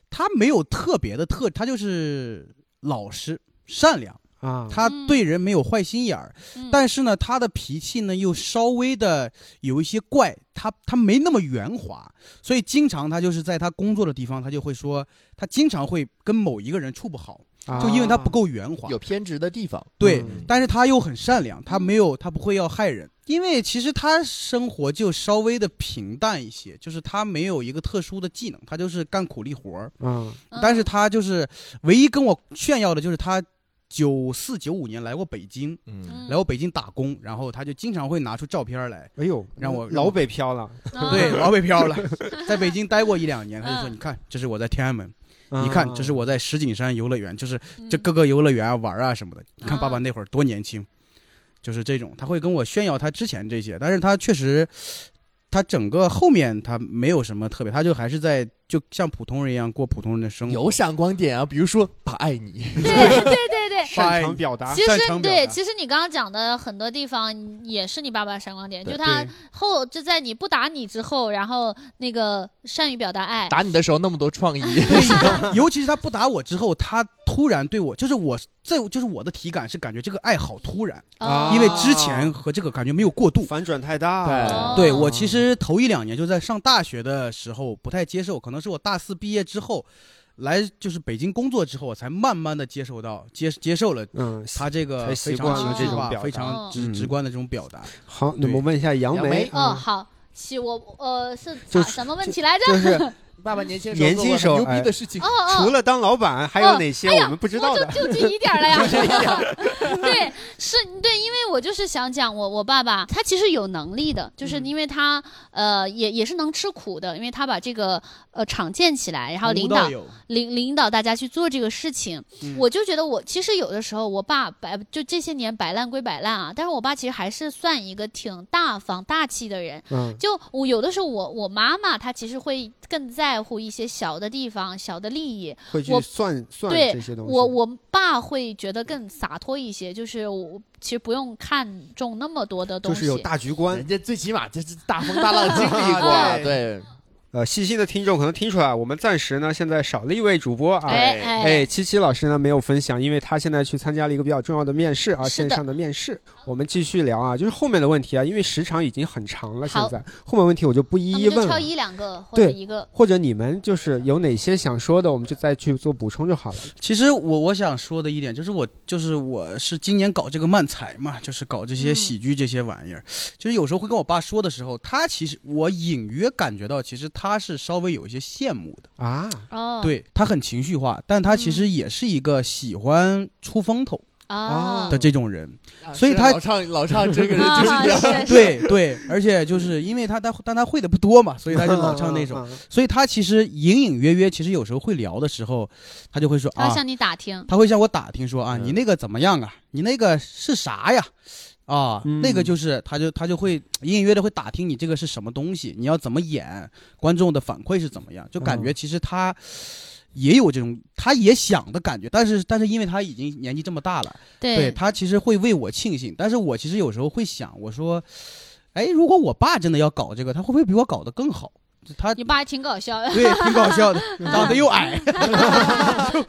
他没有特别的特，他就是老实善良，啊，他对人没有坏心眼儿，嗯。但是呢，他的脾气呢又稍微的有一些怪，他他没那么圆滑，所以经常他就是在他工作的地方，他就会说，他经常会跟某一个人处不好，就因为他不够圆滑。有偏执的地方，对嗯，但是他又很善良，他没有，他不会要害人，因为其实他生活就稍微的平淡一些，就是他没有一个特殊的技能，他就是干苦力活儿。嗯。嗯。但是他就是唯一跟我炫耀的就是他九四九五年来过北京，嗯，来过北京打工，然后他就经常会拿出照片来，哎呦，让我老北漂了，嗯。对，老北漂了，在北京待过一两年，他就说：“嗯。你看，这是我在天安门，嗯。你看，这是我在石景山游乐园，就是嗯。这各个游乐园啊玩啊什么的。你看爸爸啊那会儿多年轻，就是这种，他会跟我炫耀他之前这些，但是他确实他整个后面他没有什么特别，他就还是在就像普通人一样过普通人的生活。有闪光点啊，比如说把爱你，对对对对。擅长表达其实对，其实你刚刚讲的很多地方也是你爸爸的闪光点，就他后就在你不打你之后，然后那个善于表达爱，打你的时候那么多创意，尤其是他不打我之后，他突然对我，就是我这就是我的体感是感觉这个爱好突然，啊因为之前和这个感觉没有过渡。反转太大对哦对我其实头一两年就在上大学的时候不太接受，可能是我大四毕业之后，来就是北京工作之后，我才慢慢的接受到接接受了嗯，他这个习非常惯了直话、这种表非常直嗯。直观的这种表达。好，那我们问一下杨梅杨梅，哦，嗯好，起我呃是什么问题来着？就是爸爸年轻年轻时候牛逼哎的事情哦，哦，除了当老板，还有哪些我们不知道的？就近一点了呀。对，是对，因为我就是想讲我我爸爸，他其实有能力的，就是嗯因为他、呃也也是能吃苦的，因为他把这个呃厂建起来，然后领导领领导大家去做这个事情，嗯我就觉得我其实有的时候我爸摆就这些年摆烂归摆烂啊，但是我爸其实还是算一个挺大方大气的人。嗯，就我有的时候我我妈妈她其实会更在乎一些小的地方、小的利益，会算算对这些东西。我我爸会觉得更洒脱一些，就是我其实不用看重那么多的东西。就是有大局观人。家最起码这是大风大浪经历过，对 对，呃，细心的听众可能听出来，我们暂时呢现在少了一位主播啊。哎哎哎，七七老师呢没有分享，因为他现在去参加了一个比较重要的面试啊，线上的面试。我们继续聊啊，就是后面的问题啊，因为时长已经很长了，现在后面问题我就不一一问了。们就挑一两个或者对一个。或者你们就是有哪些想说的，我们就再去做补充就好了。其实我我想说的一点就是我就是我是今年搞这个漫才嘛，就是搞这些嗯喜剧这些玩意儿，就是有时候会跟我爸说的时候，他其实我隐约感觉到，其实他是稍微有一些羡慕的，啊，哦，对他很情绪化，但他其实也是一个喜欢出风头啊的这种人，所以他老唱老唱这个人就是啊这样，对对，而且就是因为他他但他会的不多嘛，所以他就老唱那种，所以他其实隐隐约约，其实有时候会聊的时候，他就会说啊他要，向你打听。他会向我打听说啊，嗯。你那个怎么样啊？你那个是啥呀？啊，嗯。那个就是，他就他就会隐隐约约的会打听你这个是什么东西，你要怎么演，观众的反馈是怎么样，就感觉嗯。其实他也有这种，他也想的感觉，但是但是因为他已经年纪这么大了，对。对，他其实会为我庆幸，但是我其实有时候会想，我说，哎，如果我爸真的要搞这个，他会不会比我搞得更好？他你爸还挺搞笑的。对，挺搞笑的，长得又矮，就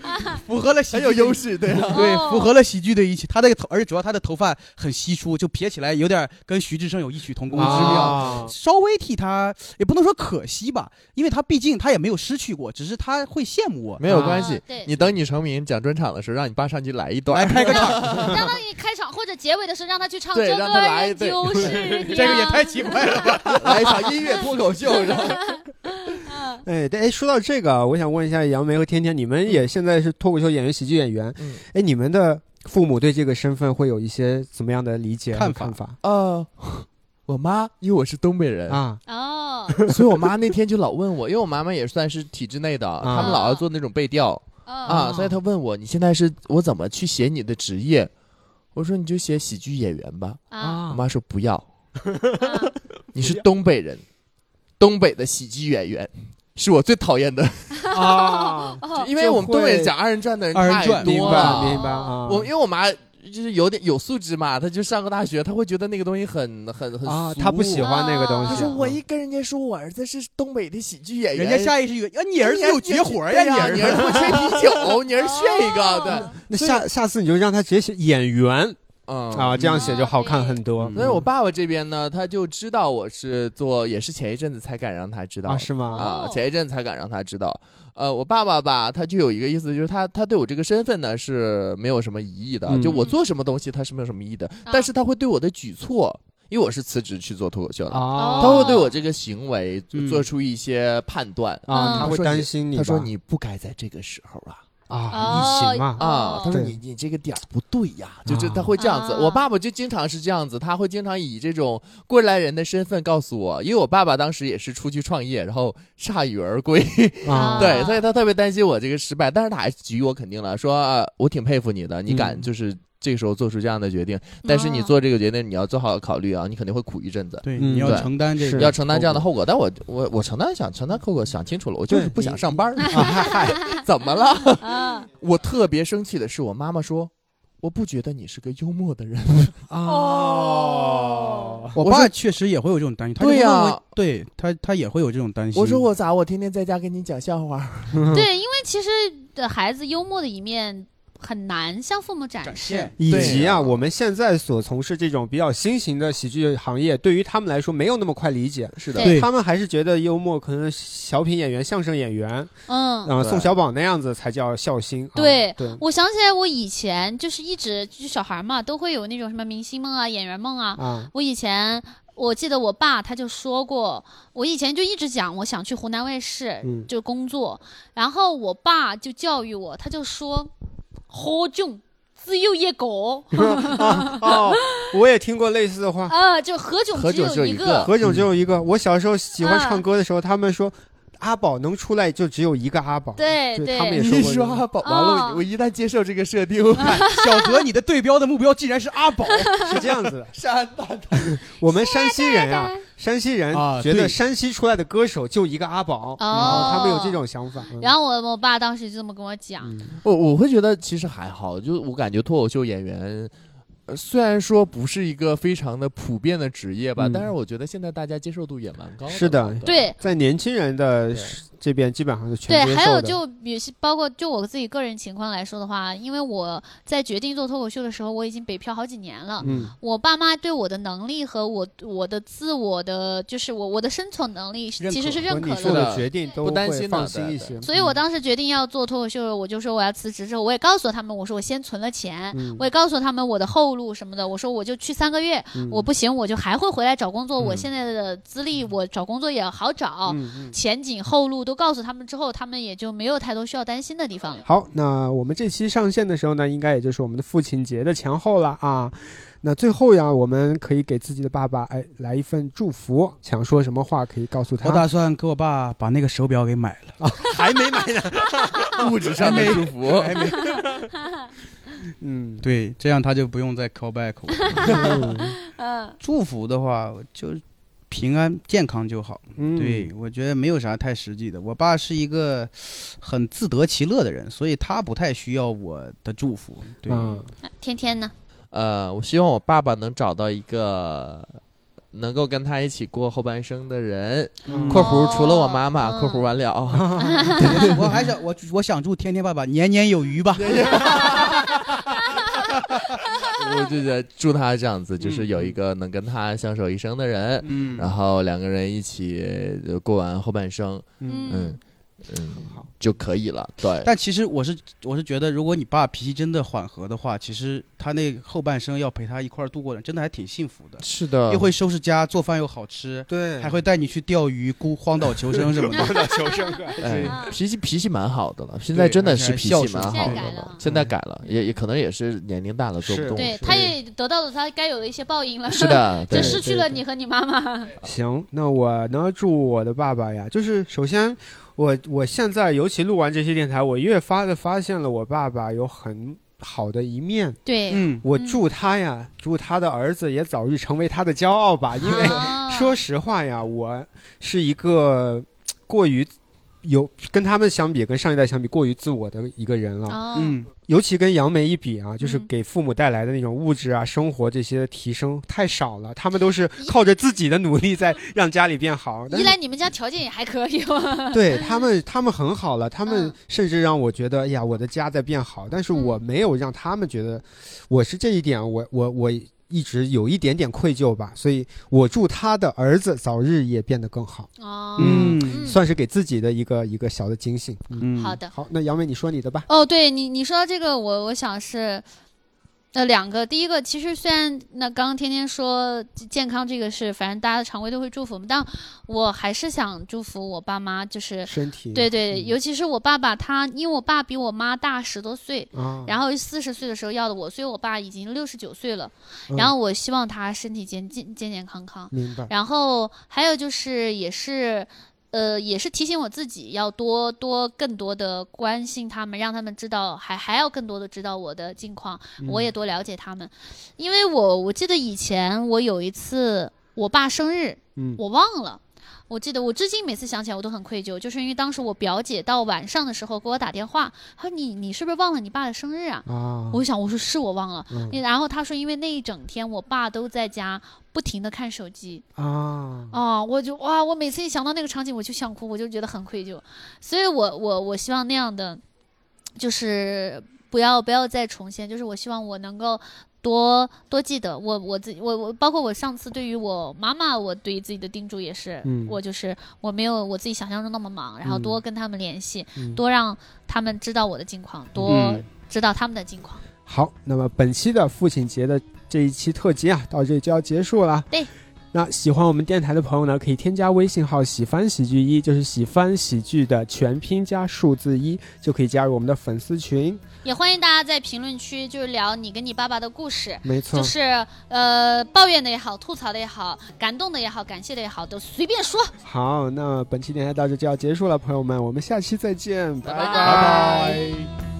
符合了喜很有优势，对啊。对，哦符合了喜剧的一起。他那个头，而且主要他的头发很稀疏，就撇起来有点跟徐志胜有异曲同工之妙。啊，稍微替他也不能说可惜吧，因为他毕竟他也没有失去过，只是他会羡慕我。没有关系你等你成名讲专场的时候，让你爸上去来一段，来开个场 或者结尾的时候让他去唱对这让他来个对。就是 你这个也啊太奇怪了吧？来一场音乐脱口秀，然后。哎，对，哎，说到这个，我想问一下杨梅和天天，你们也现在是脱口秀演员、喜剧演员，嗯。哎，你们的父母对这个身份会有一些怎么样的理解和看法？看法呃，我妈因为我是东北人，啊？哦，所以我妈那天就老问我，因为我妈妈也算是体制内的，他们老要做那种背调。哦。啊，所以她问我你现在是我怎么去写你的职业？我说你就写喜剧演员吧。啊我妈说不要，啊 你是东北人，东北的喜剧演员是我最讨厌的，啊，哦因为我们东北讲二人转的人太二人转明多白了。明白啊。我因为我妈就是有点有素质嘛，他就上个大学，他会觉得那个东西很很很啊，俗他不喜欢那个东西。他说我嗯一跟人家说我儿子是东北的喜剧演员，人家下意识以为，啊，你儿子有绝活呀，你儿子。你儿子会吹啤酒，你儿子炫一个，对，哦那下下次你就让他直接写演员嗯啊，这样写就好看很多。所以我爸爸这边呢，他就知道我是做，也是前一阵子才敢让他知道啊，是吗？啊哦，前一阵子才敢让他知道。呃，我爸爸吧，他就有一个意思，就是他他对我这个身份呢是没有什么疑义的，嗯就我做什么东西他是没有什么疑义的，但是他会对我的举措，因为我是辞职去做脱口秀的，啊，他会对我这个行为嗯做出一些判断。啊，嗯他会担心你。他说你不该在这个时候啊啊，哦疫情嘛，啊！他说你你这个点儿不对呀，就是啊他会这样子。啊。我爸爸就经常是这样子，他会经常以这种过来人的身份告诉我，因为我爸爸当时也是出去创业，然后铩羽而归，啊，对，所以他特别担心我这个失败，但是他还是给予我肯定了，说、呃我挺佩服你的，你敢嗯。就是这个时候做出这样的决定，但是你哦做这个决定，你要做好考虑啊，你肯定会苦一阵子。对，嗯你要承担这个，是要承担这样的后果，但我我我承担想承担后果想清楚了，我就是不想上班 怎么了？啊，我特别生气的是，我妈妈说，我不觉得你是个幽默的人。哦，我爸确实也会有这种担心，他对呀对他他也会有这种担心。我说我咋？我天天在家给你讲笑话。对，因为其实的孩子幽默的一面很难向父母展示。展现。以及啊，啊。我们现在所从事这种比较新型的喜剧行业，对于他们来说没有那么快理解。是的，他们还是觉得幽默可能小品演员、相声演员，嗯，呃，对。宋小宝那样子才叫孝心。啊对对，我想起来，我以前就是一直就小孩嘛，都会有那种什么明星梦啊、演员梦啊。啊，我以前我记得我爸他就说过，我以前就一直讲我想去湖南卫视嗯。就工作，然后我爸就教育我，他就说何炅只有一个，哦，我也听过类似的话。啊，就何炅只何炅只有一一个？何炅只有一个。我小时候喜欢啊。唱歌的时候，他们说阿宝能出来就只有一个阿宝。对对。他们也，说过。这个阿宝完哦。了，我一旦接受这个设定，小何，你的对标的目标竟然是阿宝，是这样子的。山大我们山西人啊、山西人啊觉得山西出来的歌手就一个阿宝，然后他们有这种想法。嗯。然后我我爸当时就这么跟我讲，嗯。我我会觉得其实还好，就我感觉脱口秀演员。呃虽然说不是一个非常的普遍的职业吧，嗯。但是我觉得现在大家接受度也蛮高的。是的对。在年轻人的对这边基本上是全对，还有就比是包括就我自己个人情况来说的话，因为我在决定做脱口秀的时候，我已经北漂好几年了。嗯我爸妈对我的能力和我我的自我的就是我我的生存能力其实是认可的。你做的决定都不担心放心一些。所以我当时决定要做脱口秀，我就说我要辞职之后，我也告诉他们，我说我先存了钱，嗯我也告诉他们我的后路什么的，我说我就去三个月，嗯我不行我就还会回来找工作，我嗯现在的资历我找工作也好找，前景后路都告诉他们之后，他们也就没有太多需要担心的地方了。好，那我们这期上线的时候呢，应该也就是我们的父亲节的前后了啊。那最后呀，我们可以给自己的爸爸哎来一份祝福，想说什么话可以告诉他。我打算给我爸把那个手表给买了啊，还没买呢，物质上的祝福。还没。嗯，对，这样他就不用再 call back 我。嗯，祝福的话，就平安健康就好。嗯对，我觉得没有啥太实际的。我爸是一个很自得其乐的人，所以他不太需要我的祝福。对，嗯天天呢？呃，我希望我爸爸能找到一个能够跟他一起过后半生的人。嗯括弧除了我妈妈，哦括弧完了。我还想我我想祝天天爸爸年年有余吧。我就觉得祝他这样子，就是有一个能跟他相守一生的人，嗯。然后两个人一起呃过完后半生，嗯。嗯嗯，就可以了。对，但其实我是我是觉得，如果你爸脾气真的缓和的话，其实他那后半生要陪他一块儿度过的，真的还挺幸福的。是的又会收拾家，做饭又好吃，对，还会带你去钓鱼、孤荒岛求生什么的。荒岛求生啊。哎啊，脾气脾气蛮好的了，现在真的是脾气蛮好的了。现在改了，也也可能也是年龄大了做不动。对，他也得到了他该有的一些报应了。是的，就，失去了你和你妈妈。行，那我呢祝我的爸爸呀，就是首先我我现在尤其录完这些电台，我越发的发现了我爸爸有很好的一面。对，嗯，我祝他呀，祝他的儿子也早日成为他的骄傲吧。因为啊说实话呀，我是一个过于有跟他们相比，跟上一代相比过于自我的一个人了。哦，嗯，尤其跟杨梅一比啊，就是嗯给父母带来的那种物质啊、生活这些提升太少了。他们都是靠着自己的努力在让家里变好。一来你们家条件也还可以嘛。对他们，他们很好了，他们嗯甚至让我觉得，哎呀，我的家在变好。但是我没有让他们觉得，我是这一点，我我我一直有一点点愧疚吧。所以我祝他的儿子早日也变得更好，哦，嗯嗯算是给自己的一个一个小的警醒。嗯，嗯好的。好，那杨梅你说你的吧。哦，对你你说到这个，我我想是，呃，两个，第一个其实虽然那刚刚天天说健康这个是，反正大家的常规都会祝福我们，但我还是想祝福我爸妈，就是身体对对，嗯尤其是我爸爸他，因为我爸比我妈大十多岁。啊，然后四十岁的时候要的我，所以我爸已经六十九岁了。嗯然后我希望他身体健健健健康康。明白。然后还有就是，也是，呃，也是提醒我自己要多多更多的关心他们，让他们知道，还还要更多的知道我的近况，我也多了解他们。因为我我记得以前我有一次我爸生日，嗯我忘了。我记得我至今每次想起来我都很愧疚，就是因为当时我表姐到晚上的时候给我打电话，她说你你是不是忘了你爸的生日啊？啊，我想我说是我忘了，嗯。然后她说因为那一整天我爸都在家不停的看手机，啊，哦，我就哇，我每次一想到那个场景我就想哭，我就觉得很愧疚，所以我我我希望那样的，就是不要不要再重现，就是我希望我能够多多记得我我自己我我包括我上次对于我妈妈，我对于自己的叮嘱也是，嗯我就是我没有我自己想象中那么忙，然后嗯多跟他们联系，嗯多让他们知道我的近况，多嗯知道他们的近况。好，那么本期的父亲节的这一期特辑啊，到这里就要结束了。对。那喜欢我们电台的朋友呢，可以添加微信号“喜翻喜剧一”，就是喜翻喜剧的全拼加数字一，就可以加入我们的粉丝群。也欢迎大家在评论区就是聊你跟你爸爸的故事，没错，就是呃抱怨的也好，吐槽的也好，感动的也好，感谢的也好，都随便说。好，那本期电台到这就要结束了，朋友们，我们下期再见，拜拜拜拜拜。生